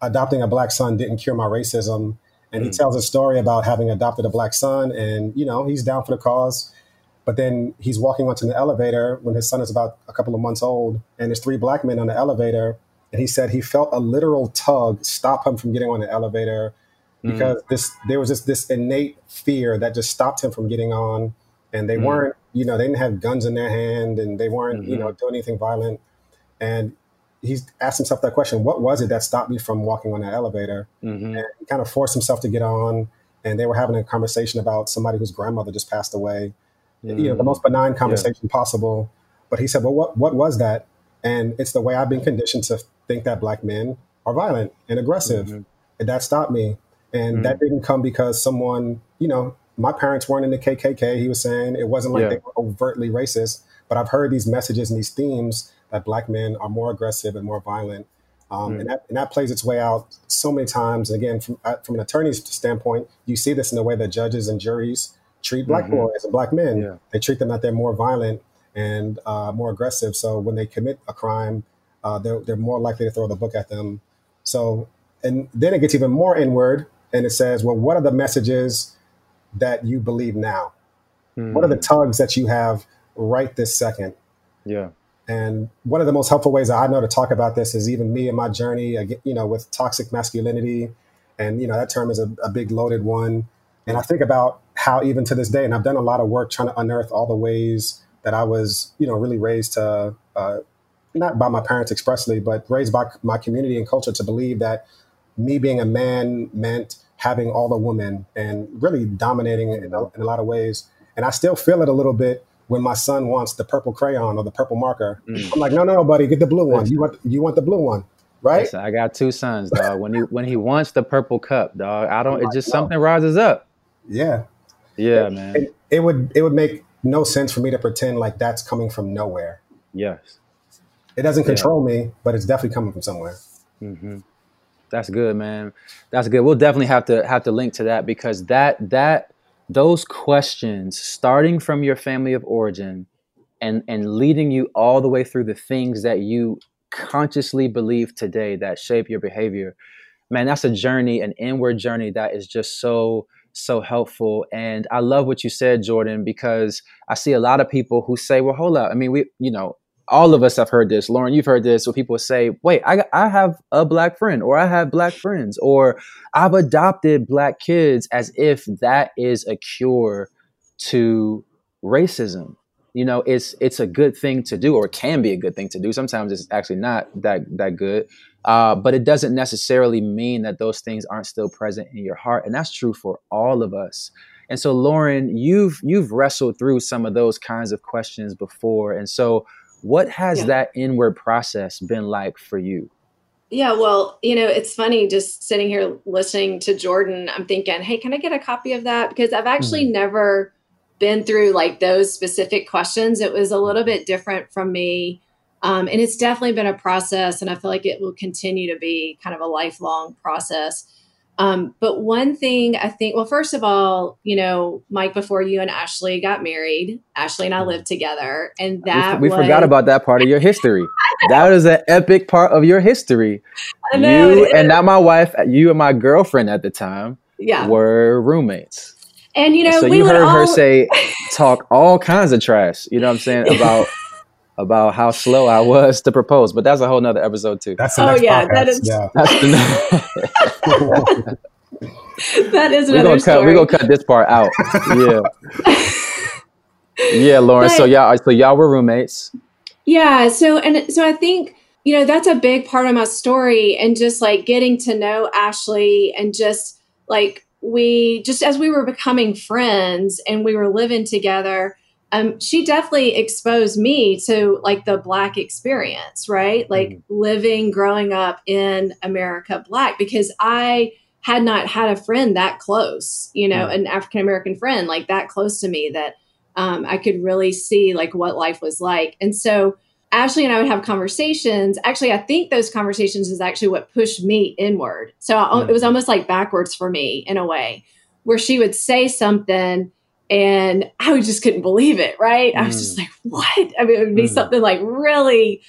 adopting a black son didn't cure my racism and he mm. tells a story about having adopted a black son and you know he's down for the cause but then he's walking onto the elevator when his son is about a couple of months old and there's three black men on the elevator and he said he felt a literal tug stop him from getting on the elevator mm. because mm. this there was just this innate fear that just stopped him from getting on and they mm. weren't you know they didn't have guns in their hand and they weren't mm-hmm. you know doing anything violent and he's asked himself that question: What was it that stopped me from walking on that elevator? Mm-hmm. And he kind of forced himself to get on. And they were having a conversation about somebody whose grandmother just passed away. Mm-hmm. You know, the most benign conversation yeah. possible. But he said, "Well, what what was that?" And it's the way I've been conditioned to think that black men are violent and aggressive, mm-hmm. and that stopped me. And that didn't come because someone, you know, my parents weren't in the KKK. He was saying it wasn't like yeah. they were overtly racist, but I've heard these messages and these themes that black men are more aggressive and more violent. Um, mm. and, that, and that plays its way out so many times. And again, from, uh, from an attorney's standpoint, you see this in the way that judges and juries treat black mm-hmm. boys and black men. Yeah. They treat them that they're more violent and uh, more aggressive. So when they commit a crime, uh, they're, they're more likely to throw the book at them. So, and then it gets even more inward and it says, well, what are the messages that you believe now? Mm. What are the mm. tugs that you have right this second? Yeah. And one of the most helpful ways I know to talk about this is even me and my journey, you know, with toxic masculinity. And, you know, that term is a, a big loaded one. And I think about how even to this day, and I've done a lot of work trying to unearth all the ways that I was, you know, really raised to, uh, not by my parents expressly, but raised by my community and culture to believe that me being a man meant having all the women and really dominating in a, in a lot of ways. And I still feel it a little bit when my son wants the purple crayon or the purple marker. Mm. I'm like, no, no, no, buddy, get the blue one. You want you want the blue one, right? Listen, I got two sons, dog. when he when he wants the purple cup, dog, I don't. It just something rises up. Yeah, yeah, man. It, it would it would make no sense for me to pretend like that's coming from nowhere. Yes. It doesn't control yeah. me, but it's definitely coming from somewhere. Mm-hmm. That's good, man. That's good. We'll definitely have to have to link to that because that that those questions, starting from your family of origin, and and leading you all the way through the things that you consciously believe today that shape your behavior, man, that's a journey, an inward journey that is just so so helpful. And I love what you said, Jordan, because I see a lot of people who say, well, hold up. I mean, we, you know, all of us have heard this. Lauren, you've heard this. Where people say, wait, I, I have a black friend, or I have black friends, or I've adopted black kids as if that is a cure to racism. You know, it's it's a good thing to do, or can be a good thing to do. Sometimes it's actually not that that good. Uh, but it doesn't necessarily mean that those things aren't still present in your heart, and that's true for all of us. And so, Lauren, you've you've wrestled through some of those kinds of questions before, and so what has yeah. that inward process been like for you? Yeah, well, you know, it's funny just sitting here listening to Jordan. I'm thinking, hey, can I get a copy of that? Because I've actually mm-hmm. never been through like those specific questions. It was a little bit different from me um, and it's definitely been a process, and I feel like it will continue to be kind of a lifelong process. Um, but one thing I think, well, first of all, you know, Mike, before you and Ashley got married, Ashley and I lived together, and that we, we was, forgot about that part of your history. that is an epic part of your history. You and not my wife, you and my girlfriend at the time, yeah. were roommates. And you know, so you heard all... her say, talk all kinds of trash. You know what I'm saying about about how slow I was to propose, but that's a whole nother episode too. That's the oh yeah, podcast. that is. Yeah. That's the that is we're gonna cut. We're gonna cut this part out. Yeah. yeah, Lauren. But, so y'all, so y'all were roommates. Yeah. So and so I think you know that's a big part of my story, and just like getting to know Ashley, and just like we just as we were becoming friends and we were living together um, she definitely exposed me to like the black experience, right? Like mm-hmm. living, growing up in America black, because I had not had a friend that close, you know, mm-hmm. an African American friend like that close to me that um, I could really see like what life was like. And so Ashley and I would have conversations. Actually, I think those conversations is actually what pushed me inward. So mm-hmm. it was almost like backwards for me in a way, where she would say something and I just couldn't believe it, right? Mm. I was just mm. like, what? I mean, it would be mm. something like really,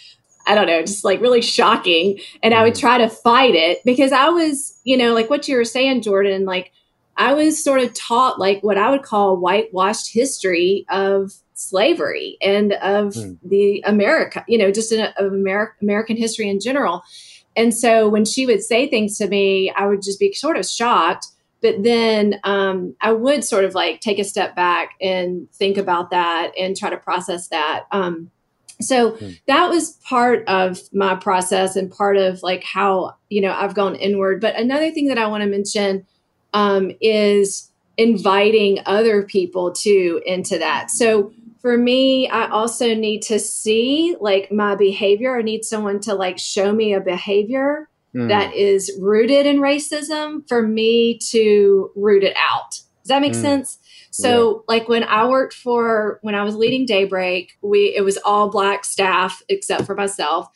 I don't know, just like really shocking. And mm. I would mm. try to fight it because I was, you know, like what you were saying, Jordan, like I was sort of taught like what I would call whitewashed history of slavery and of mm. the America, you know, just in, of America, American history in general. And so when she would say things to me, I would just be sort of shocked but then um, I would sort of like take a step back and think about that and try to process that. Um, so mm. that was part of my process and part of like how you know I've gone inward. But another thing that I want to mention um, is inviting other people too into that. So for me, I also need to see like my behavior. I need someone to like show me a behavior mm. that is rooted in racism for me to root it out. Does that make mm. sense? So yeah. like when I worked for when I was leading Daybreak, we it was all black staff except for myself.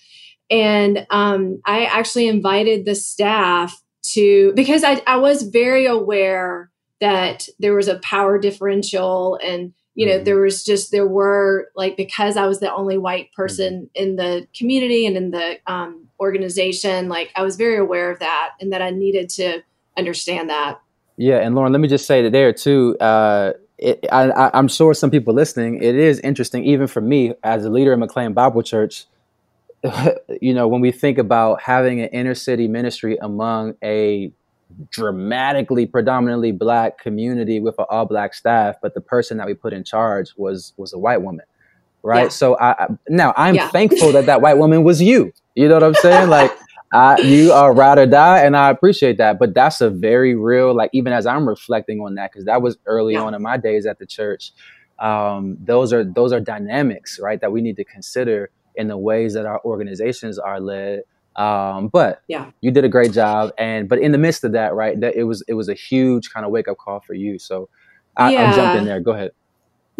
And um, I actually invited the staff to because I, I was very aware that there was a power differential and you know mm-hmm. there was just there were like because i was the only white person mm-hmm. in the community and in the um, organization like i was very aware of that and that i needed to understand that yeah and lauren let me just say that there too uh, it, I, i'm sure some people listening it is interesting even for me as a leader in mclean bible church you know when we think about having an inner city ministry among a dramatically predominantly black community with an all black staff, but the person that we put in charge was was a white woman, right? Yeah. So I, now I'm yeah. thankful that that white woman was you. You know what I'm saying? Like I, you are ride or die, and I appreciate that. But that's a very real, like even as I'm reflecting on that, because that was early yeah. on in my days at the church. Um, those are those are dynamics, right? That we need to consider in the ways that our organizations are led. Um, but yeah, you did a great job, and but in the midst of that, right, that it was it was a huge kind of wake up call for you. So I, yeah. I jumped in there. Go ahead.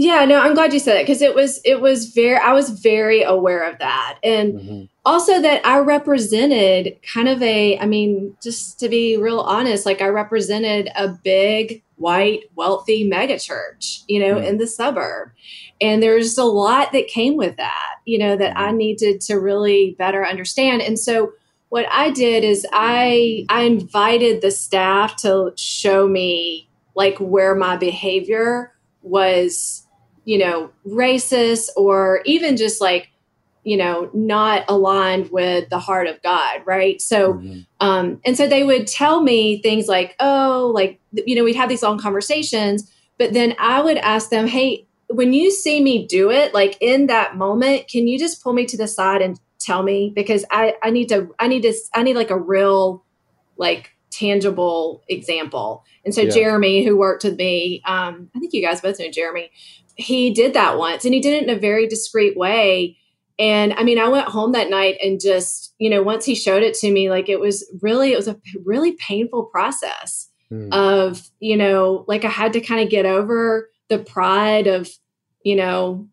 Yeah, no, I'm glad you said it because it was it was very I was very aware of that. And mm-hmm. also that I represented kind of a I mean, just to be real honest, like I represented a big white wealthy megachurch, you know, mm-hmm. in the suburb. And there's a lot that came with that, you know, that I mm-hmm. needed to really better understand. And so what I did is I I invited the staff to show me like where my behavior was you know, racist or even just like, you know, not aligned with the heart of God, right? So, mm-hmm. um, and so they would tell me things like, oh, like, you know, we'd have these long conversations, but then I would ask them, hey, when you see me do it, like in that moment, can you just pull me to the side and tell me? Because I, I need to, I need to, I need like a real, like, tangible example. And so yeah. Jeremy, who worked with me, um, I think you guys both know Jeremy he did that once and he did it in a very discreet way. And I mean, I went home that night and just, you know, once he showed it to me, like it was really, it was a really painful process mm. of, you know, like I had to kind of get over the pride of, you know,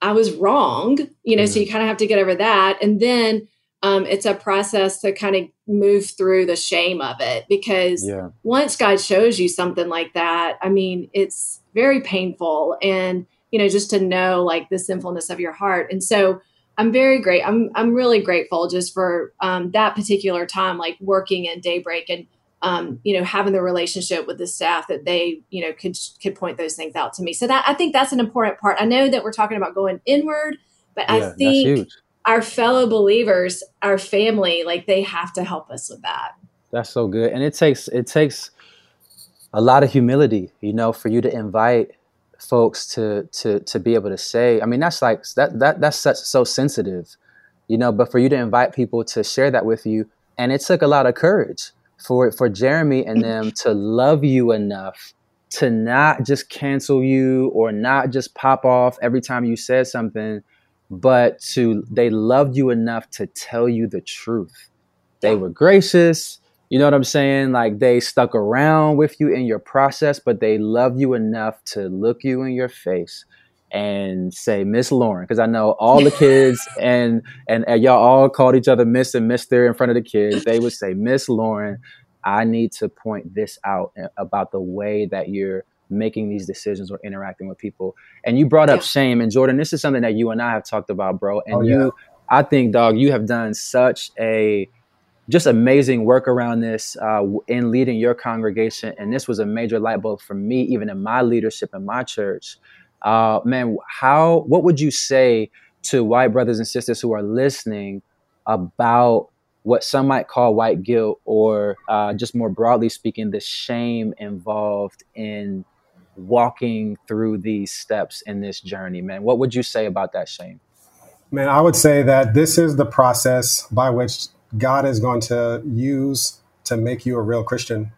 I was wrong, you know, mm. so you kind of have to get over that. And then um, it's a process to kind of move through the shame of it because yeah. once God shows you something like that, I mean, it's very painful and, you know, just to know like the sinfulness of your heart. And so I'm very great. I'm, I'm really grateful just for um, that particular time, like working in Daybreak and, um, you know, having the relationship with the staff that they, you know, could, could point those things out to me. So that I think that's an important part. I know that we're talking about going inward, but yeah, I think our fellow believers, our family, like they have to help us with that. That's so good. And it takes it takes a lot of humility, you know, for you to invite folks to to to be able to say, I mean, that's like that that that's such so sensitive, you know, but for you to invite people to share that with you, and it took a lot of courage for for Jeremy and them to love you enough to not just cancel you or not just pop off every time you said something but to they loved you enough to tell you the truth. They were gracious, you know what I'm saying? Like they stuck around with you in your process, but they loved you enough to look you in your face and say Miss Lauren because I know all the kids and, and, and y'all all called each other Miss and Mister in front of the kids. They would say Miss Lauren, I need to point this out about the way that you're making these decisions or interacting with people. And you brought up yeah. shame. And Jordan, this is something that you and I have talked about, bro. And oh, yeah. you, I think, dog, you have done such a just amazing work around this uh, in leading your congregation. And this was a major light bulb for me, even in my leadership in my church. Uh, man, how, what would you say to white brothers and sisters who are listening about what some might call white guilt, or uh, just more broadly speaking, the shame involved in walking through these steps in this journey, man? What would you say about that, shame? Man, I would say that this is the process by which God is going to use to make you a real Christian.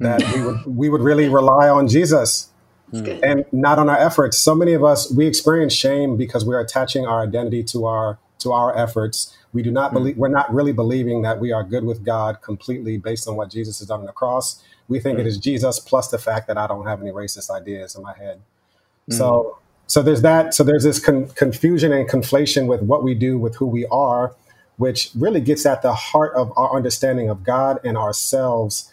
That we would we would really rely on Jesus Hmm. and not on our efforts. So many of us we experience shame because we're attaching our identity to our to our efforts. We do not hmm. believe we're not really believing that we are good with God completely based on what Jesus has done on the cross. We think it hmm. is Jesus plus the fact that I don't have any racist ideas in my head. Mm. So, so there's that. So there's this con- confusion and conflation with what we do with who we are, which really gets at the heart of our understanding of God and ourselves.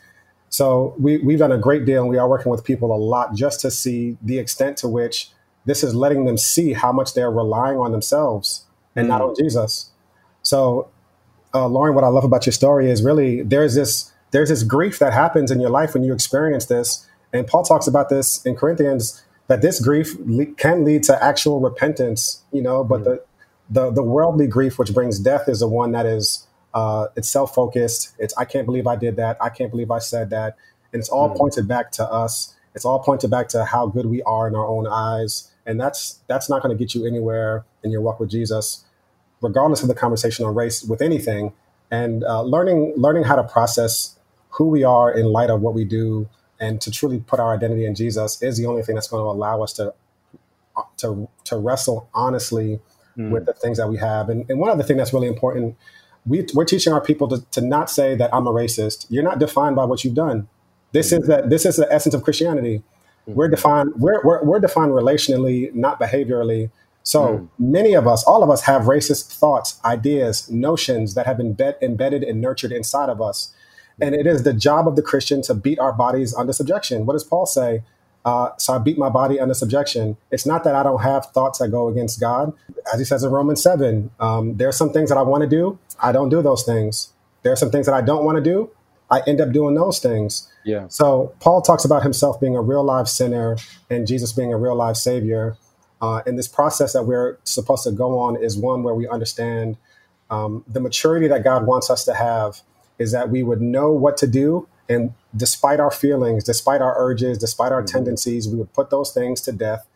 So we, we've done a great deal, and we are working with people a lot just to see the extent to which this is letting them see how much they're relying on themselves and mm. not on Jesus. So, uh, Lauren, what I love about your story is really there's this there's this grief that happens in your life when you experience this. And Paul talks about this in Corinthians that this grief le- can lead to actual repentance, you know, but mm-hmm. the, the, the worldly grief, which brings death, is the one that is uh, it's self focused. It's I can't believe I did that. I can't believe I said that, and it's all mm-hmm. pointed back to us. It's all pointed back to how good we are in our own eyes, and that's that's not going to get you anywhere in your walk with Jesus, regardless of the conversation on race with anything and uh, learning learning how to process who we are in light of what we do and to truly put our identity in Jesus is the only thing that's going to allow us to to to wrestle honestly mm. with the things that we have. And, and one other thing that's really important, we, we're teaching our people to, to not say that I'm a racist. You're not defined by what you've done. This mm. is that this is the essence of Christianity. Mm. We're defined we're, we're, we're defined relationally, not behaviorally. So mm. many of us, all of us, have racist thoughts, ideas, notions that have been bet, embedded and nurtured inside of us. And it is the job of the Christian to beat our bodies under subjection. What does Paul say? Uh, so I beat my body under subjection. It's not that I don't have thoughts that go against God. As he says in Romans 7, um, there are some things that I want to do. I don't do those things. There are some things that I don't want to do. I end up doing those things. Yeah. So Paul talks about himself being a real life sinner and Jesus being a real life savior. Uh, and this process that we're supposed to go on is one where we understand um, the maturity that God wants us to have is that we would know what to do and despite our feelings, despite our urges, despite our mm-hmm. tendencies, we would put those things to death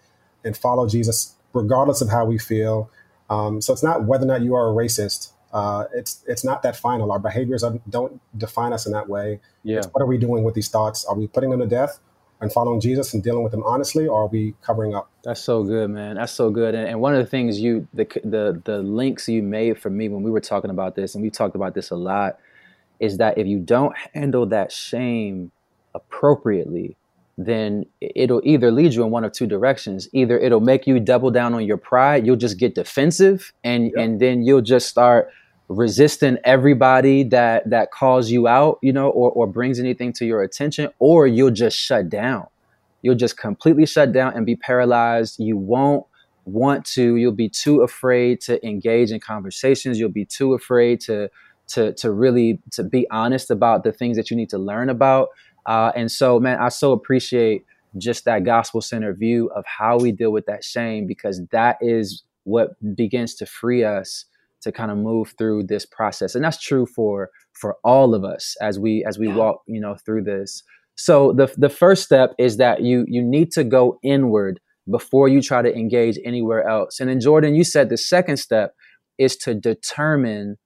and follow Jesus, regardless of how we feel. Um, so it's not whether or not you are a racist. Uh, it's it's not that final. Our behaviors are, don't define us in that way. Yeah. It's what are we doing with these thoughts? Are we putting them to death and following Jesus and dealing with them honestly, or are we covering up? That's so good, man. That's so good. And, and one of the things you the the the links you made for me when we were talking about this, and we talked about this a lot is that if you don't handle that shame appropriately, then it'll either lead you in one of two directions. Either it'll make you double down on your pride, you'll just get defensive and and then you'll just start resisting everybody that that calls you out, you know, or or brings anything to your attention, or you'll just shut down. You'll just completely shut down and be paralyzed. You won't want to, you'll be too afraid to engage in conversations, you'll be too afraid to to to really to be honest about the things that you need to learn about. Uh, and so, man, I so appreciate just that gospel center view of how we deal with that shame because that is what begins to free us to kind of move through this process and that's true for for all of us as we as we yeah. walk you know through this so the the first step is that you you need to go inward before you try to engage anywhere else and then jordan you said the second step is to determine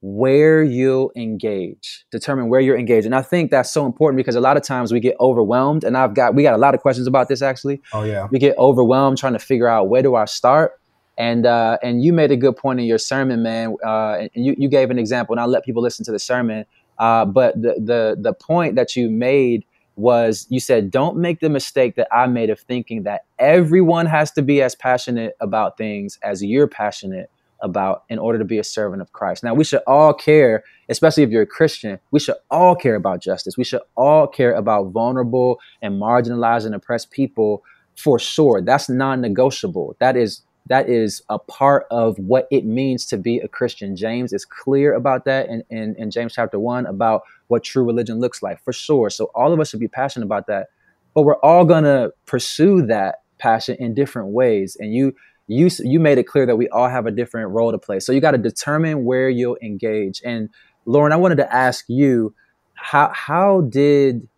where you'll engage. Determine where you're engaged. And i think that's so important because a lot of times we get overwhelmed and i've got we got a lot of questions about this actually. Oh yeah. We get overwhelmed trying to figure out where do i start? And uh, and you made a good point in your sermon man uh, and you, you gave an example and i'll let people listen to the sermon. Uh, but the, the the point that you made was you said don't make the mistake that i made of thinking that everyone has to be as passionate about things as you're passionate about in order to be a servant of Christ. Now, we should all care, especially if you're a Christian, we should all care about justice. We should all care about vulnerable and marginalized and oppressed people for sure. That's non-negotiable. That is that is a part of what it means to be a Christian. James is clear about that in, in, in James chapter one about what true religion looks like for sure. So all of us should be passionate about that. But we're all gonna pursue that passion in different ways. And you you you made it clear that we all have a different role to play. So you got to determine where you'll engage. And Lauren, I wanted to ask you how how did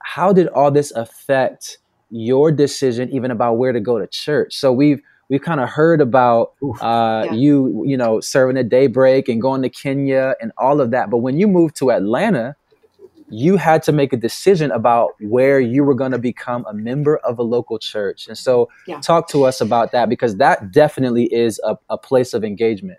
how did all this affect your decision even about where to go to church? So we've we've kind of heard about uh, yeah. you you know serving at daybreak and going to Kenya and all of that. But when you moved to Atlanta, you had to make a decision about where you were going to become a member of a local church. And so, yeah. talk to us about that because that definitely is a, a place of engagement.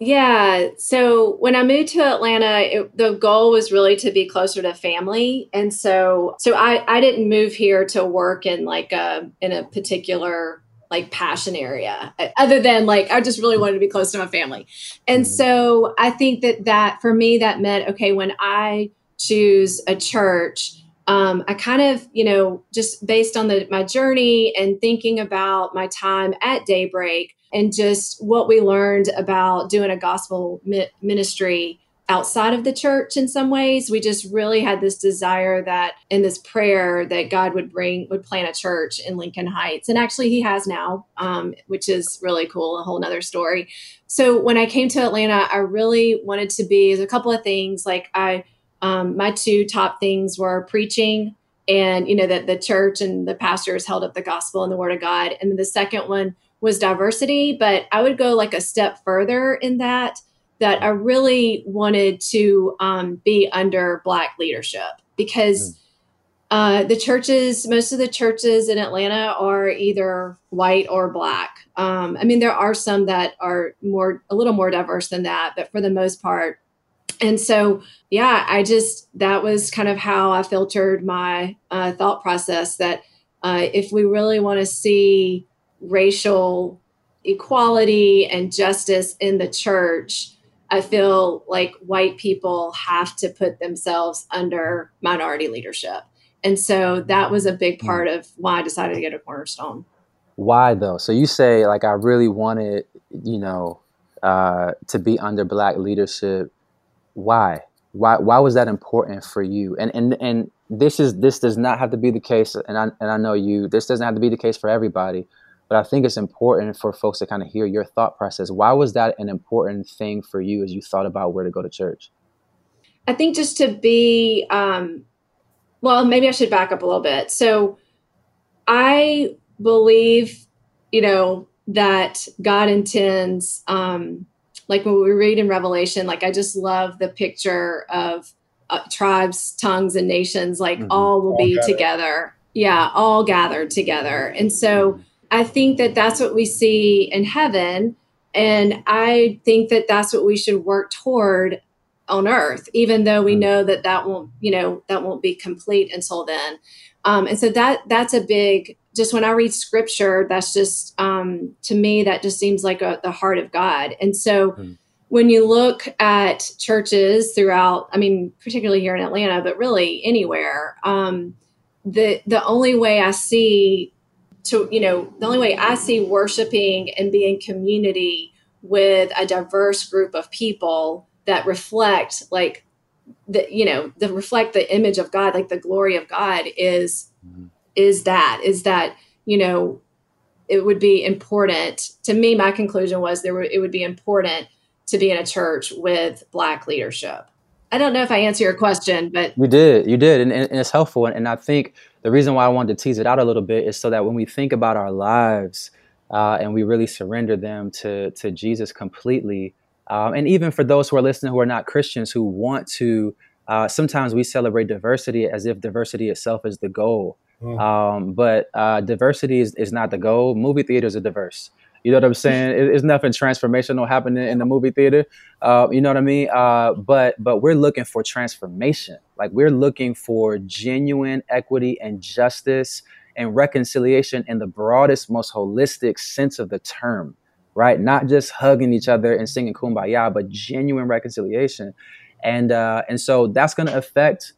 Yeah. So when I moved to Atlanta, it, the goal was really to be closer to family, and so so I I didn't move here to work in like a in a particular like passion area other than like I just really wanted to be close to my family. And mm-hmm. so I think that that for me that meant okay when I choose a church, um, I kind of, you know, just based on the, my journey and thinking about my time at Daybreak and just what we learned about doing a gospel mi- ministry outside of the church in some ways we just really had this desire that in this prayer that god would bring would plant a church in lincoln heights. And actually he has now um, which is really cool a whole nother story. So when i came to atlanta i really wanted to be there's a couple of things like i um, my two top things were preaching and you know that the church and the pastors held up the gospel and the word of god and then the second one was diversity but i would go like a step further in that that I really wanted to um, be under Black leadership because. Mm. Uh, the churches, most of the churches in Atlanta are either white or black. Um, I mean, there are some that are more, a little more diverse than that, but for the most part, and so yeah i just that was kind of how i filtered my uh, thought process that uh, if we really want to see racial equality and justice in the church i feel like white people have to put themselves under minority leadership. And so that was a big hmm. part of why i decided to go to cornerstone. Why though? So you say like i really wanted you know uh, to be under black leadership why? Why why was that important for you? And and and this is this does not have to be the case and I and I know you this doesn't have to be the case for everybody, but I think it's important for folks to kind of hear your thought process. Why was that an important thing for you as you thought about where to go to church? I think just to be um well, maybe I should back up a little bit. So I believe, you know, that God intends um like when we read in Revelation, like I just love the picture of uh, tribes, tongues, and nations, like mm-hmm. all will all be gathered. together. Yeah, all gathered together. And so. I think that that's what we see in heaven. And I think that that's what we should work toward on earth, even though we mm-hmm. know that that won't, you know, that won't be complete until then. Um, and so that that's a big just when I read scripture, that's just um, to me that just seems like a, the heart of God. And so mm. when you look at churches throughout, I mean, particularly here in Atlanta, but really anywhere, um, the the only way I see to you know the only way I see worshiping and being community with a diverse group of people that reflect like the you know that reflect the image of God, like the glory of God, is. Mm is that is that you know it would be important to me my conclusion was there it would be important to be in a church with black leadership. I don't know if i answer your question but you did you did and, and it's helpful and, and, i think the reason why i wanted to tease it out a little bit is so that when we think about our lives uh, and we really surrender them to to jesus completely um, and even for those who are listening who are not christians who want to uh, sometimes we celebrate diversity as if diversity itself is the goal Mm. Um, but uh, diversity is, is not the goal. Movie theaters are diverse. You know what I'm saying? It, it's nothing transformational happening in the movie theater. Uh, you know what I mean? Uh, but but we're looking for transformation. Like we're looking for genuine equity and justice and reconciliation in the broadest, most holistic sense of the term. Right? Not just hugging each other and singing kumbaya, but genuine reconciliation. And uh, and so that's going to affect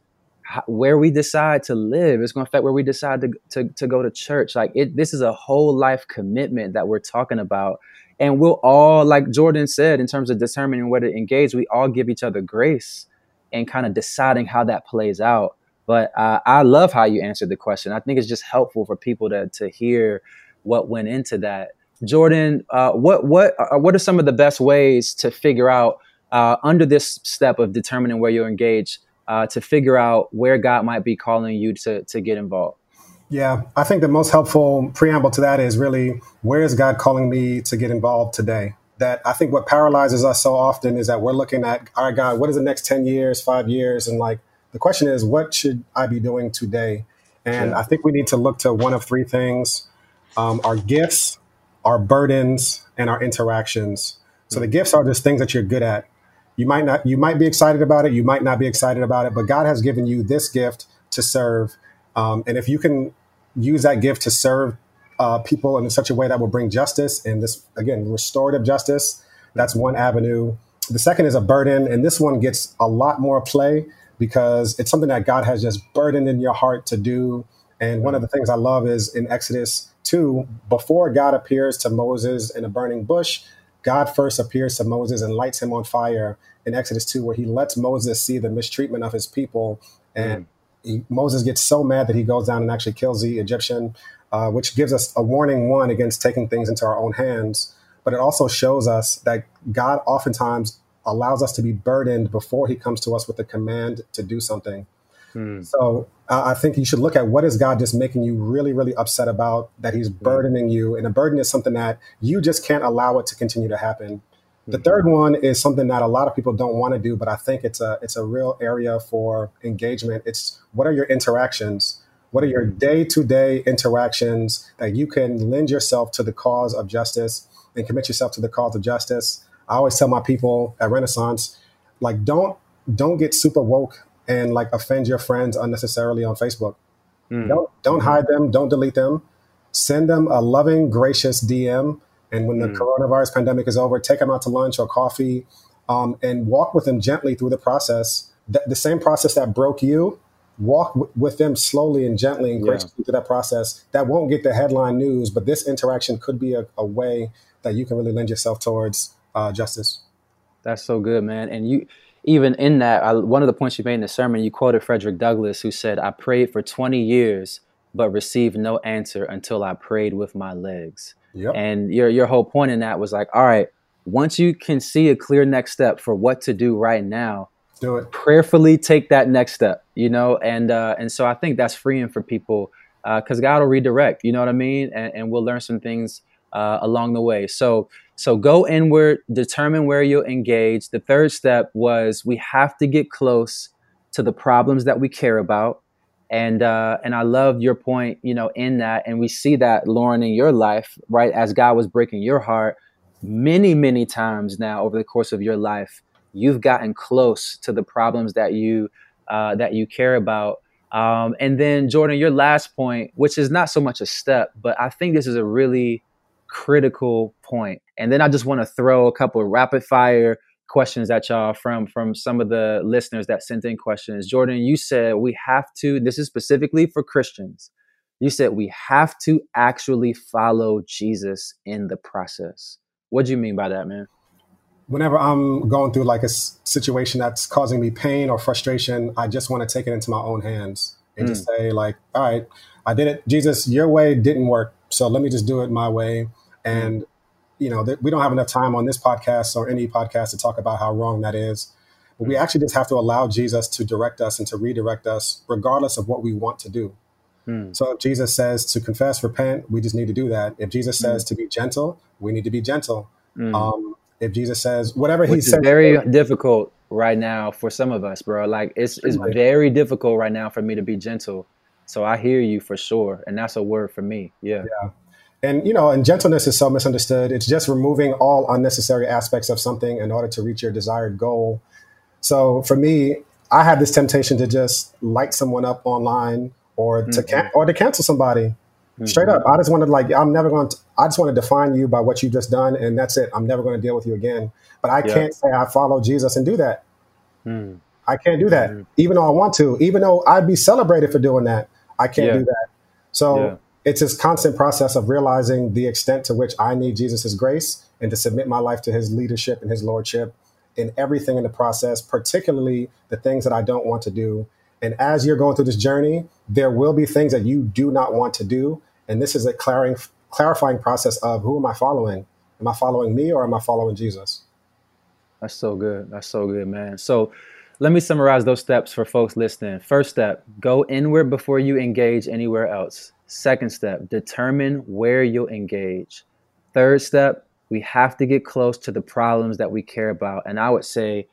where we decide to live it's going to affect where we decide to, to, to go to church. Like it this is a whole life commitment that we're talking about. And we'll all like jordan said in terms of determining where to engage we all give each other grace and kind of deciding how that plays out. But uh, i love how you answered the question. I think it's just helpful for people to, to hear what went into that. Jordan uh, what what uh, what are some of the best ways to figure out uh, under this step of determining where you're engaged uh, to figure out where God might be calling you to, to get involved? Yeah, I think the most helpful preamble to that is really where is God calling me to get involved today? That I think what paralyzes us so often is that we're looking at, all right, God, what is the next 10 years, five years? And like the question is, what should I be doing today? And. I think we need to look to one of three things um, our gifts, our burdens, and our interactions. So the gifts are just things that you're good at. You might not, you might be excited about it. You might not be excited about it, but God has given you this gift to serve. Um, and if you can use that gift to serve uh, people in such a way that will bring justice and this, again, restorative justice, that's one avenue. The second is a burden. And this one gets a lot more play because it's something that God has just burdened in your heart to do. And one of the things I love is in Exodus 2, before God appears to Moses in a burning bush, God first appears to Moses and lights him on fire in Exodus 2, where he lets Moses see the mistreatment of his people. And mm. he, Moses gets so mad that he goes down and actually kills the Egyptian, uh, which gives us a warning one against taking things into our own hands. But it also shows us that God oftentimes allows us to be burdened before he comes to us with a command to do something. Hmm. So uh, I think you should look at what is God just making you really, really upset about that He's hmm. burdening you, and a burden is something that you just can't allow it to continue to happen. The third one is something that a lot of people don't want to do, but I think it's a it's a real area for engagement. It's what are your interactions? What are your day to day interactions that you can lend yourself to the cause of justice and commit yourself to the cause of justice? I always tell my people at Renaissance, like don't don't get super woke and like offend your friends unnecessarily on Facebook. Mm. Don't don't hide them. Don't delete them. Send them a loving, gracious DM. And when the mm. coronavirus pandemic is over, take them out to lunch or coffee, um, and walk with them gently through the process. The, the same process that broke you, walk w- with them slowly and gently and graciously yeah. through that process. That won't get the headline news, but this interaction could be a, a way that you can really lend yourself towards uh, justice. That's so good, man. And you even in that, I, one of the points you made in the sermon, you quoted Frederick Douglass, who said, I prayed for 20 years, but received no answer until I prayed with my legs. Yep. And your, your whole point in that was like, all right, once you can see a clear next step for what to do right now, do it. Prayerfully take that next step, you know? And, uh, and so I think that's freeing for people because uh, God will redirect, you know what I mean? And, and we'll learn some things uh, along the way. So, so go inward, determine where you'll engage. The third step was we have to get close to the problems that we care about. And uh, and I love your point, you know, in that, and we see that Lauren in your life, right, as God was breaking your heart, many many times now over the course of your life, you've gotten close to the problems that you uh, that you care about. Um, and then Jordan, your last point, which is not so much a step, but I think this is a really critical point. And then I just want to throw a couple of rapid fire questions at y'all from from some of the listeners that sent in questions. Jordan, you said we have to. This is specifically for Christians. You said we have to actually follow Jesus in the process. What do you mean by that, man? Whenever I'm going through like a situation that's causing me pain or frustration, I just want to take it into my own hands and mm. just say, like, all right, I did it. Jesus, your way didn't work. So let me just do it my way. And, you know, th- we don't have enough time on this podcast or any podcast to talk about how wrong that is. But we actually just have to allow Jesus to direct us and to redirect us, regardless of what we want to do. Hmm. So if Jesus says to confess, repent, we just need to do that. If Jesus says mm. to be gentle, we need to be gentle. Mm. Um, if Jesus says whatever Which he says, very difficult right now for some of us, bro. Like it's it's very difficult right now for me to be gentle. So I hear you for sure, and that's a word for me. Yeah. Yeah. And you know, and gentleness is so misunderstood. It's just removing all unnecessary aspects of something in order to reach your desired goal. So for me, I have this temptation to just light someone up online or to mm-hmm. can- or to cancel somebody. Mm-hmm. Straight up, I just want to like I'm never going to. I just want to define you by what you've just done, and that's it. I'm never going to deal with you again. But I can't say I follow Jesus and do that. Mm. I can't do that, mm-hmm. even though I want to. Even though I'd be celebrated for doing that, I can't yeah. do that. So yeah it's this constant process of realizing the extent to which I need Jesus' grace and to submit my life to his leadership and his lordship in everything in the process, particularly the things that I don't want to do. And as you're going through this journey, there will be things that you do not want to do. And this is a clarifying, clarifying process of who am I following? Am I following me or am I following Jesus? That's so good. That's so good, man. So let me summarize those steps for folks listening. First step, go inward before you engage anywhere else. Second step, determine where you'll engage. Third step, we have to get close to the problems that we care about. And I would say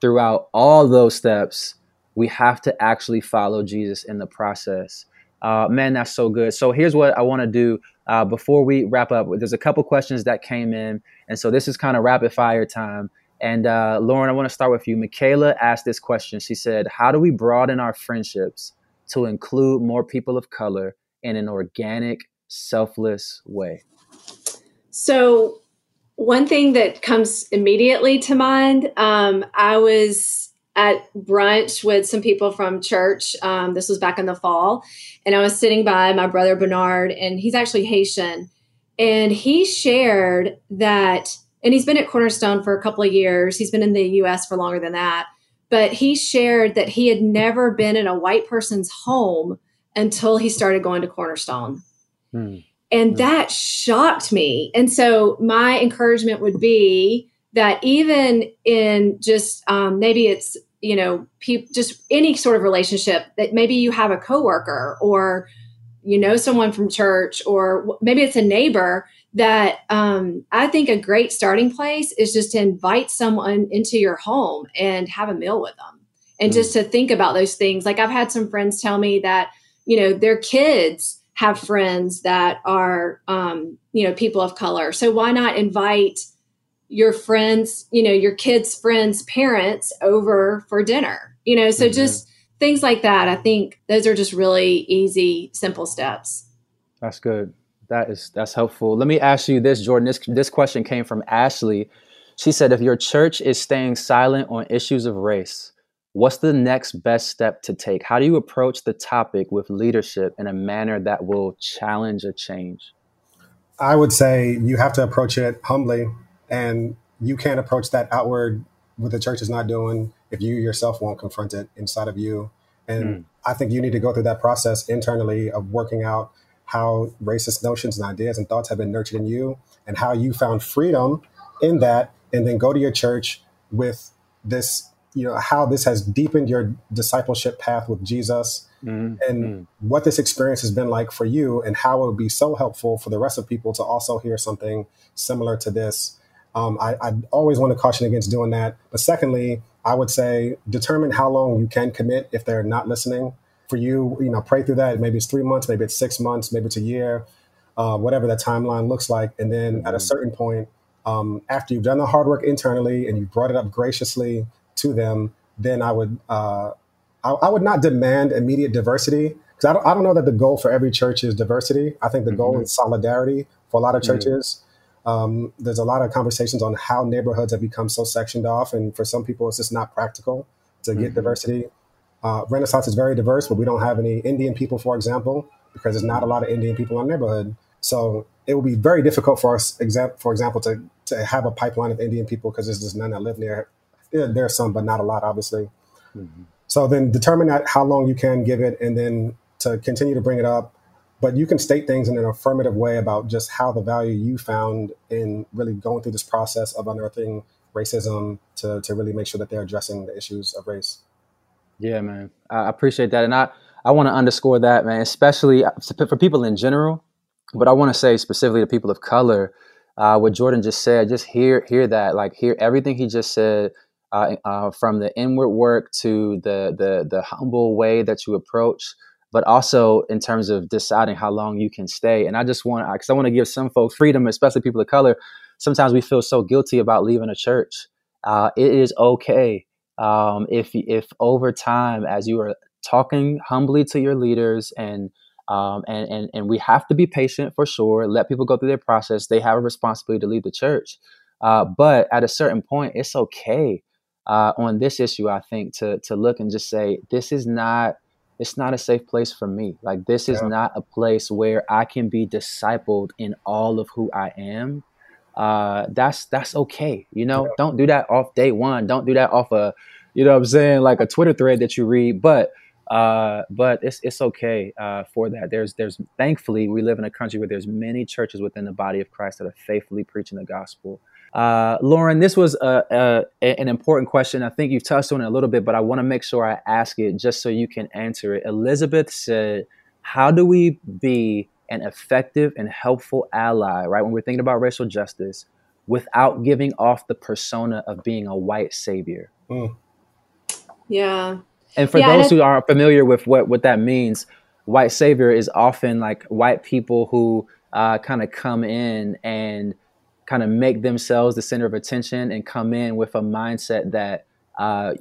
throughout all those steps, we have to actually follow Jesus in the process. Uh, man, that's so good. So here's what I want to do uh, before we wrap up. There's a couple questions that came in. And so this is kind of rapid fire time. And uh, Lauren, I want to start with you. Michaela asked this question. She said, How do we broaden our friendships to include more people of color in an organic, selfless way? So, one thing that comes immediately to mind, um, I was at brunch with some people from church. Um, this was back in the fall. And I was sitting by my brother Bernard, and he's actually Haitian. And he shared that, and he's been at Cornerstone for a couple of years. He's been in the US for longer than that. But he shared that he had never been in a white person's home until he started going to Cornerstone. Hmm. And hmm. that shocked me. And so my encouragement would be that even in just um, maybe it's, you know, pe- just any sort of relationship that maybe you have a coworker or you know someone from church or maybe it's a neighbor that um, I think a great starting place is just to invite someone into your home and have a meal with them and mm. just to think about those things. Like I've had some friends tell me that, you know, their kids have friends that are, um, you know, people of color. So why not invite your friends, you know, your kids' friends' parents over for dinner? You know, so mm-hmm. just things like that. I think those are just really easy, simple steps. That's good. That is that's helpful. Let me ask you this, Jordan. This this question came from Ashley. She said, if your church is staying silent on issues of race, what's the next best step to take? How do you approach the topic with leadership in a manner that will challenge a change? I would say you have to approach it humbly, and you can't approach that outward what the church is not doing if you yourself won't confront it inside of you. And mm. I think you need to go through that process internally of working out how racist notions and ideas and thoughts have been nurtured in you and how you found freedom in that and then go to your church with this you know how this has deepened your discipleship path with jesus mm-hmm. and mm-hmm. what this experience has been like for you and how it would be so helpful for the rest of people to also hear something similar to this um, I, I always want to caution against doing that but secondly i would say determine how long you can commit if they're not listening for you, you know, pray through that. Maybe it's three months, maybe it's six months, maybe it's a year, uh, whatever that timeline looks like. And then at a mm-hmm. certain point, um, after you've done the hard work internally and you brought it up graciously to them, then I would uh, I, I, would not demand immediate diversity because I don't, I don't know that the goal for every church is diversity. I think the goal mm-hmm. is solidarity for a lot of mm-hmm. churches. Mm-hmm. Um, there's a lot of conversations on how neighborhoods have become so sectioned off, and for some people, it's just not practical to get mm-hmm. diversity. Uh, Renaissance is very diverse, but we don't have any Indian people, for example, because there's not a lot of Indian people in our neighborhood. So it will be very difficult for us, for example, to, to have a pipeline of Indian people because there's just none that live near. Yeah, there are some, but not a lot, obviously. Mm-hmm. So then determine that how long you can give it, and then to continue to bring it up. But you can state things in an affirmative way about just how the value you found in really going through this process of unearthing racism to, to really make sure that they're addressing the issues of race. Yeah, man. I appreciate that. And I, I want to underscore that, man, especially uh, for people in general. But I want to say specifically to people of color, uh, what Jordan just said, just hear hear that, like hear everything he just said, uh, uh, from the inward work to the the the humble way that you approach, but also in terms of deciding how long you can stay. And I just want, because I want to give some folks freedom, especially people of color. Sometimes we feel so guilty about leaving a church. Uh, it is okay um, if if over time as you are talking humbly to your leaders and um, and, and and we have to be patient for sure let people go through their process they have a responsibility to lead the church. Uh, but at a certain point it's okay uh, on this issue i think to to look and just say this is not it's not a safe place for me. Like this is yeah. not a place where i can be discipled in all of who i am uh, that's that's okay. You know, yeah. don't do that off day one. Don't do that off a, you know, what I'm saying like a Twitter thread that you read. But uh, but it's it's okay uh, for that. There's there's thankfully we live in a country where there's many churches within the body of Christ that are faithfully preaching the gospel. Uh, Lauren, this was a, a, an important question. I think you've touched on it a little bit, but I want to make sure I ask it just so you can answer it. Elizabeth said, "How do we be an effective and helpful ally, right? When we're thinking about racial justice, without giving off the persona of being a white savior. Mm. Yeah. And for yeah, those who aren't familiar with what, what that means, white savior is often like white people who uh, kind of come in and kind of make themselves the center of attention and come in with a mindset that uh,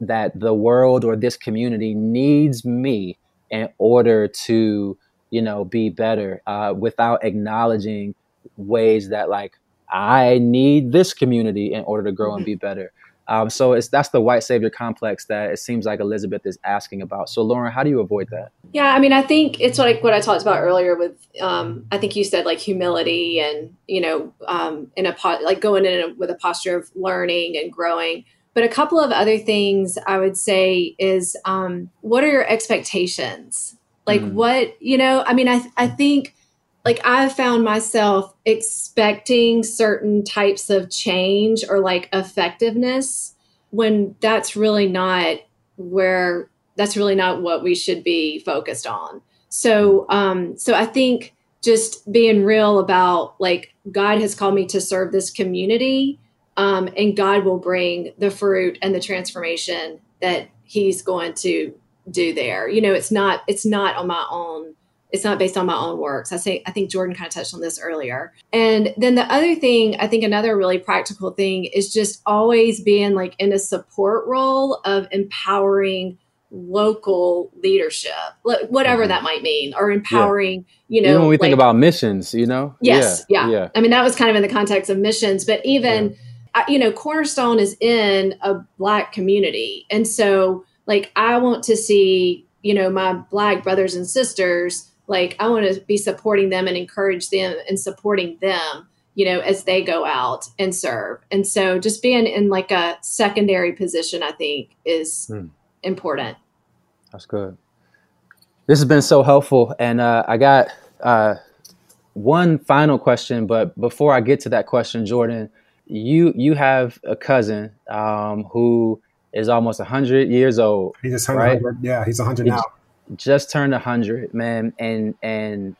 that the world or this community needs me in order to you know, be better uh, without acknowledging ways that like I need this community in order to grow and be better. Um, so it's that's the white savior complex that it seems like Elizabeth is asking about. So Lauren, how do you avoid that? Yeah, I mean, I think it's like what I talked about earlier with, um, I think you said like humility and you know, um, in a po- like going in with a posture of learning and growing. But a couple of other things I would say is, um, what are your expectations? Like mm. what, you know, I mean, I, I think like I found myself expecting certain types of change or like effectiveness when that's really not where that's really not what we should be focused on. So, um, so I think just being real about like God has called me to serve this community, um, and God will bring the fruit and the transformation that He's going to do there. You know, it's not it's not on my own. It's not based on my own works. I say I think Jordan kind of touched on this earlier. And then the other thing, I think another really practical thing is just always being like in a support role of empowering local leadership, whatever mm-hmm. that might mean, or empowering, yeah. you know. Even when we like, think about missions, you know? Yes, yeah, yeah, yeah. I mean, that was kind of in the context of missions, but even, yeah. you know, Cornerstone is in a Black community. And so, like, I want to see, you know, my Black brothers and sisters, like, I want to be supporting them and encourage them and supporting them you know, as they go out and serve. And so just being in like a secondary position, I think is hmm important. That's good. This has been so helpful. And uh, I got uh, one final question, but before I get to that question, Jordan, you you have a cousin um, who is almost 100 years old. He just turned right? 100. Yeah, he's 100 he now. Just turned 100, man. And and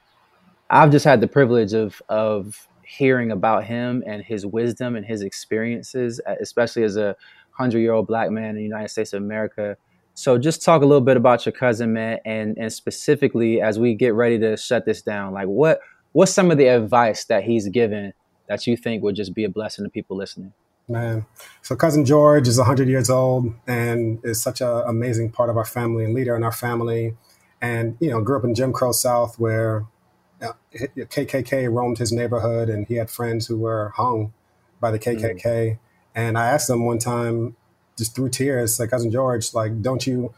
I've just had the privilege of of hearing about him and his wisdom and his experiences, especially as a 100 year old black man in the United States of America. So just talk a little bit about your cousin, man, and and specifically as we get ready to shut this down, like what what's some of the advice that he's given that you think would just be a blessing to people listening? Man, so cousin George is 100 years old and is such an amazing part of our family and leader in our family, and you know grew up in Jim Crow South where KKK roamed his neighborhood and he had friends who were hung by the KKK. Mm. And I asked him one time, just through tears, like cousin George, like, don't you,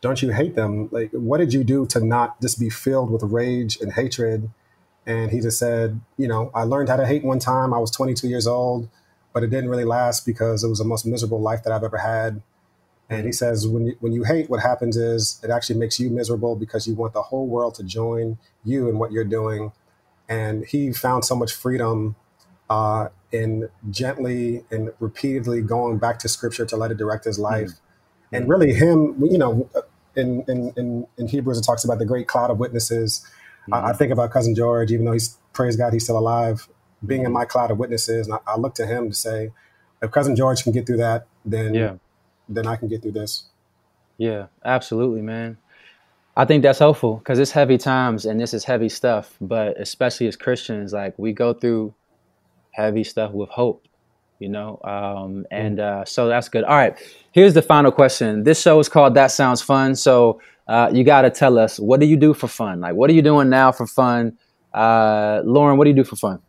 don't you hate them? Like, what did you do to not just be filled with rage and hatred? And he just said, you know, I learned how to hate one time. I was 22 years old, but it didn't really last because it was the most miserable life that I've ever had. And he says, when you, when you hate, what happens is it actually makes you miserable because you want the whole world to join you in what you're doing. And he found so much freedom uh, in gently and repeatedly going back to scripture to let it direct his life. Mm-hmm. And really, him, you know, in, in, in, in, Hebrews, it talks about the great cloud of witnesses. Mm-hmm. I, I, mm-hmm. think about Cousin George, even though he's, praise God, he's still alive, being in my cloud of witnesses. And I, I look to him to say, if Cousin George can get through that, then, yeah. then I can get through this. Yeah, absolutely, man. I think that's helpful because it's heavy times and this is heavy stuff. But especially as Christians, like we go through heavy stuff with hope, you know? Um, and uh, so that's good. All right, here's the final question. This show is called That Sounds Fun. So uh, you got to tell us, what do you do for fun? Like, what are you doing now for fun? Uh, Lauren, what do you do for fun?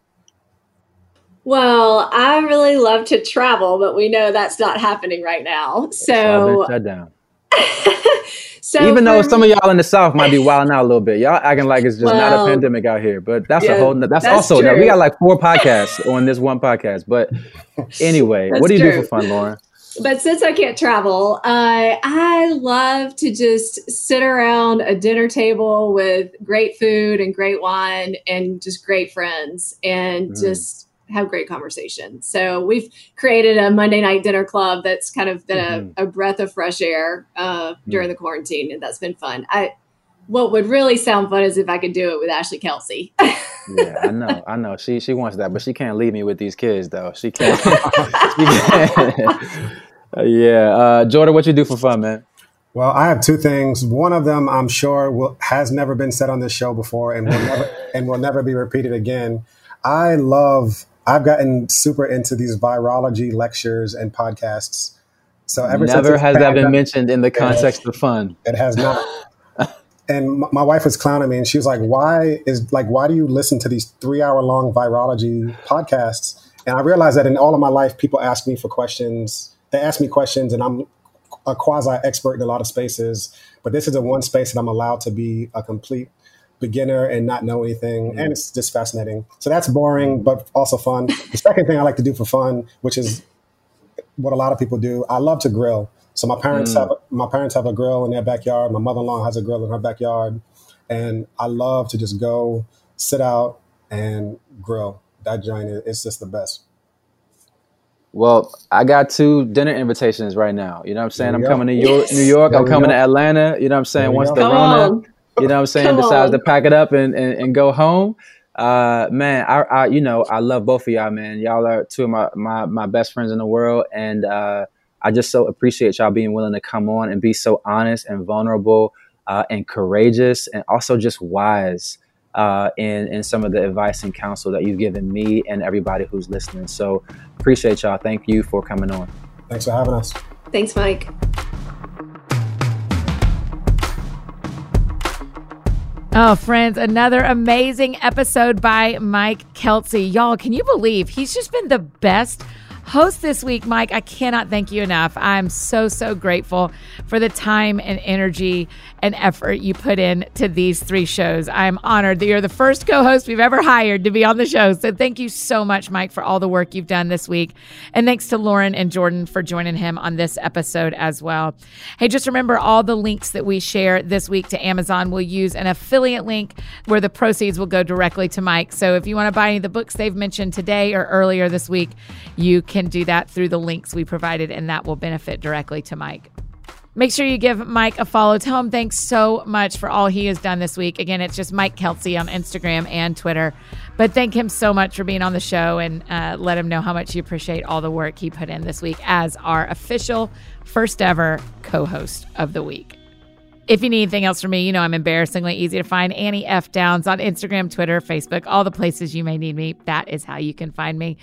Well, I really love to travel, but we know that's not happening right now. So, shut down. So even though some of y'all in the South might be wilding out a little bit, y'all acting like it's just well, not a pandemic out here. But that's yeah, a whole. That's, that's also now, we got like four podcasts on this one podcast. But anyway, what do you true. do for fun, Lauren? But since I can't travel, uh, I love to just sit around a dinner table with great food and great wine and just great friends and mm. just have great conversation. So we've created a Monday night dinner club that's kind of been mm-hmm. a, a, breath of fresh air uh, mm-hmm. during the quarantine, and that's been fun. I what would really sound fun is if I could do it with Ashley Kelsey. yeah, I know, I know. She she wants that, but she can't leave me with these kids though. She can't. she can't. yeah, uh, Jordan, what you do for fun, man? Well, I have two things. One of them, I'm sure, will, has never been said on this show before, and will never and will never be repeated again. I love I've gotten super into these virology lectures and podcasts. So ever never has that been mentioned in the context of fun. It has not. and my wife was clowning me, and she was like, "Why is like why do you listen to these three hour long virology podcasts?" And I realized that in all of my life, people ask me for questions. They ask me questions, and I'm a quasi expert in a lot of spaces. But this is the one space that I'm allowed to be a complete beginner and not know anything. Mm-hmm. And it's just fascinating. So that's boring, but also fun. The second thing I like to do for fun, which is what a lot of people do, I love to grill. So my parents mm. have my parents have a grill in their backyard. My mother in law has a grill in her backyard, and I love to just go sit out and grill. That joint is just the best. Well, I got two dinner invitations right now. You know what I'm saying? I'm coming to New York. I'm coming to Atlanta. You know what I'm saying? Once the Rona you know what I'm saying, Come decides to pack it up and, and, and go home. Uh, man, I, I, you know, I love both of y'all, man. Y'all are two of my, my, my best friends in the world. And, uh, I just so appreciate y'all being willing to come on and be so honest and vulnerable, uh, and courageous and also just wise, uh, in, in some of the advice and counsel that you've given me and everybody who's listening. So appreciate y'all. Thank you for coming on. Thanks for having us. Thanks, Mike. Oh, friends, another amazing episode by Mike Kelsey. Y'all, can you believe he's just been the best host this week, Mike? I cannot thank you enough. I'm so, so grateful for the time and energy and effort you put in to these three shows. I'm honored that you're the first co host we've ever hired to be on the show. So thank you so much, Mike, for all the work you've done this week. And thanks to Lauren and Jordan for joining him on this episode as well. Hey, just remember all the links that we share this week to Amazon. We'll use an affiliate link where the proceeds will go directly to Mike. So if you want to buy any of the books they've mentioned today or earlier this week, you can do that through the links we provided, and that will benefit directly to Mike. Make sure you give Mike a follow. Tell him thanks so much for all he has done this week. Again, it's just Mike Kelsey on Instagram and Twitter. But thank him so much for being on the show and uh, let him know how much you appreciate all the work he put in this week as our official first ever co host of the week. If you need anything else from me, you know I'm embarrassingly easy to find. Annie F. Downs on Instagram, Twitter, Facebook, all the places you may need me. That is how you can find me.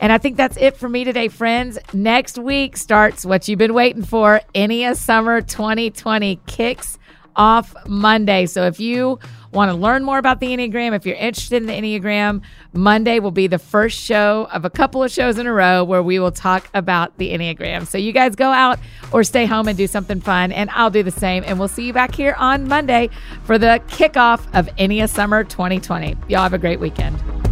And I think that's it for me today, friends. Next week starts what you've been waiting for. Enia Summer 2020 kicks off Monday. So if you want to learn more about the Enneagram, if you're interested in the Enneagram, Monday will be the first show of a couple of shows in a row where we will talk about the Enneagram. So you guys go out or stay home and do something fun, and I'll do the same. And we'll see you back here on Monday for the kickoff of Enia Summer 2020. Y'all have a great weekend.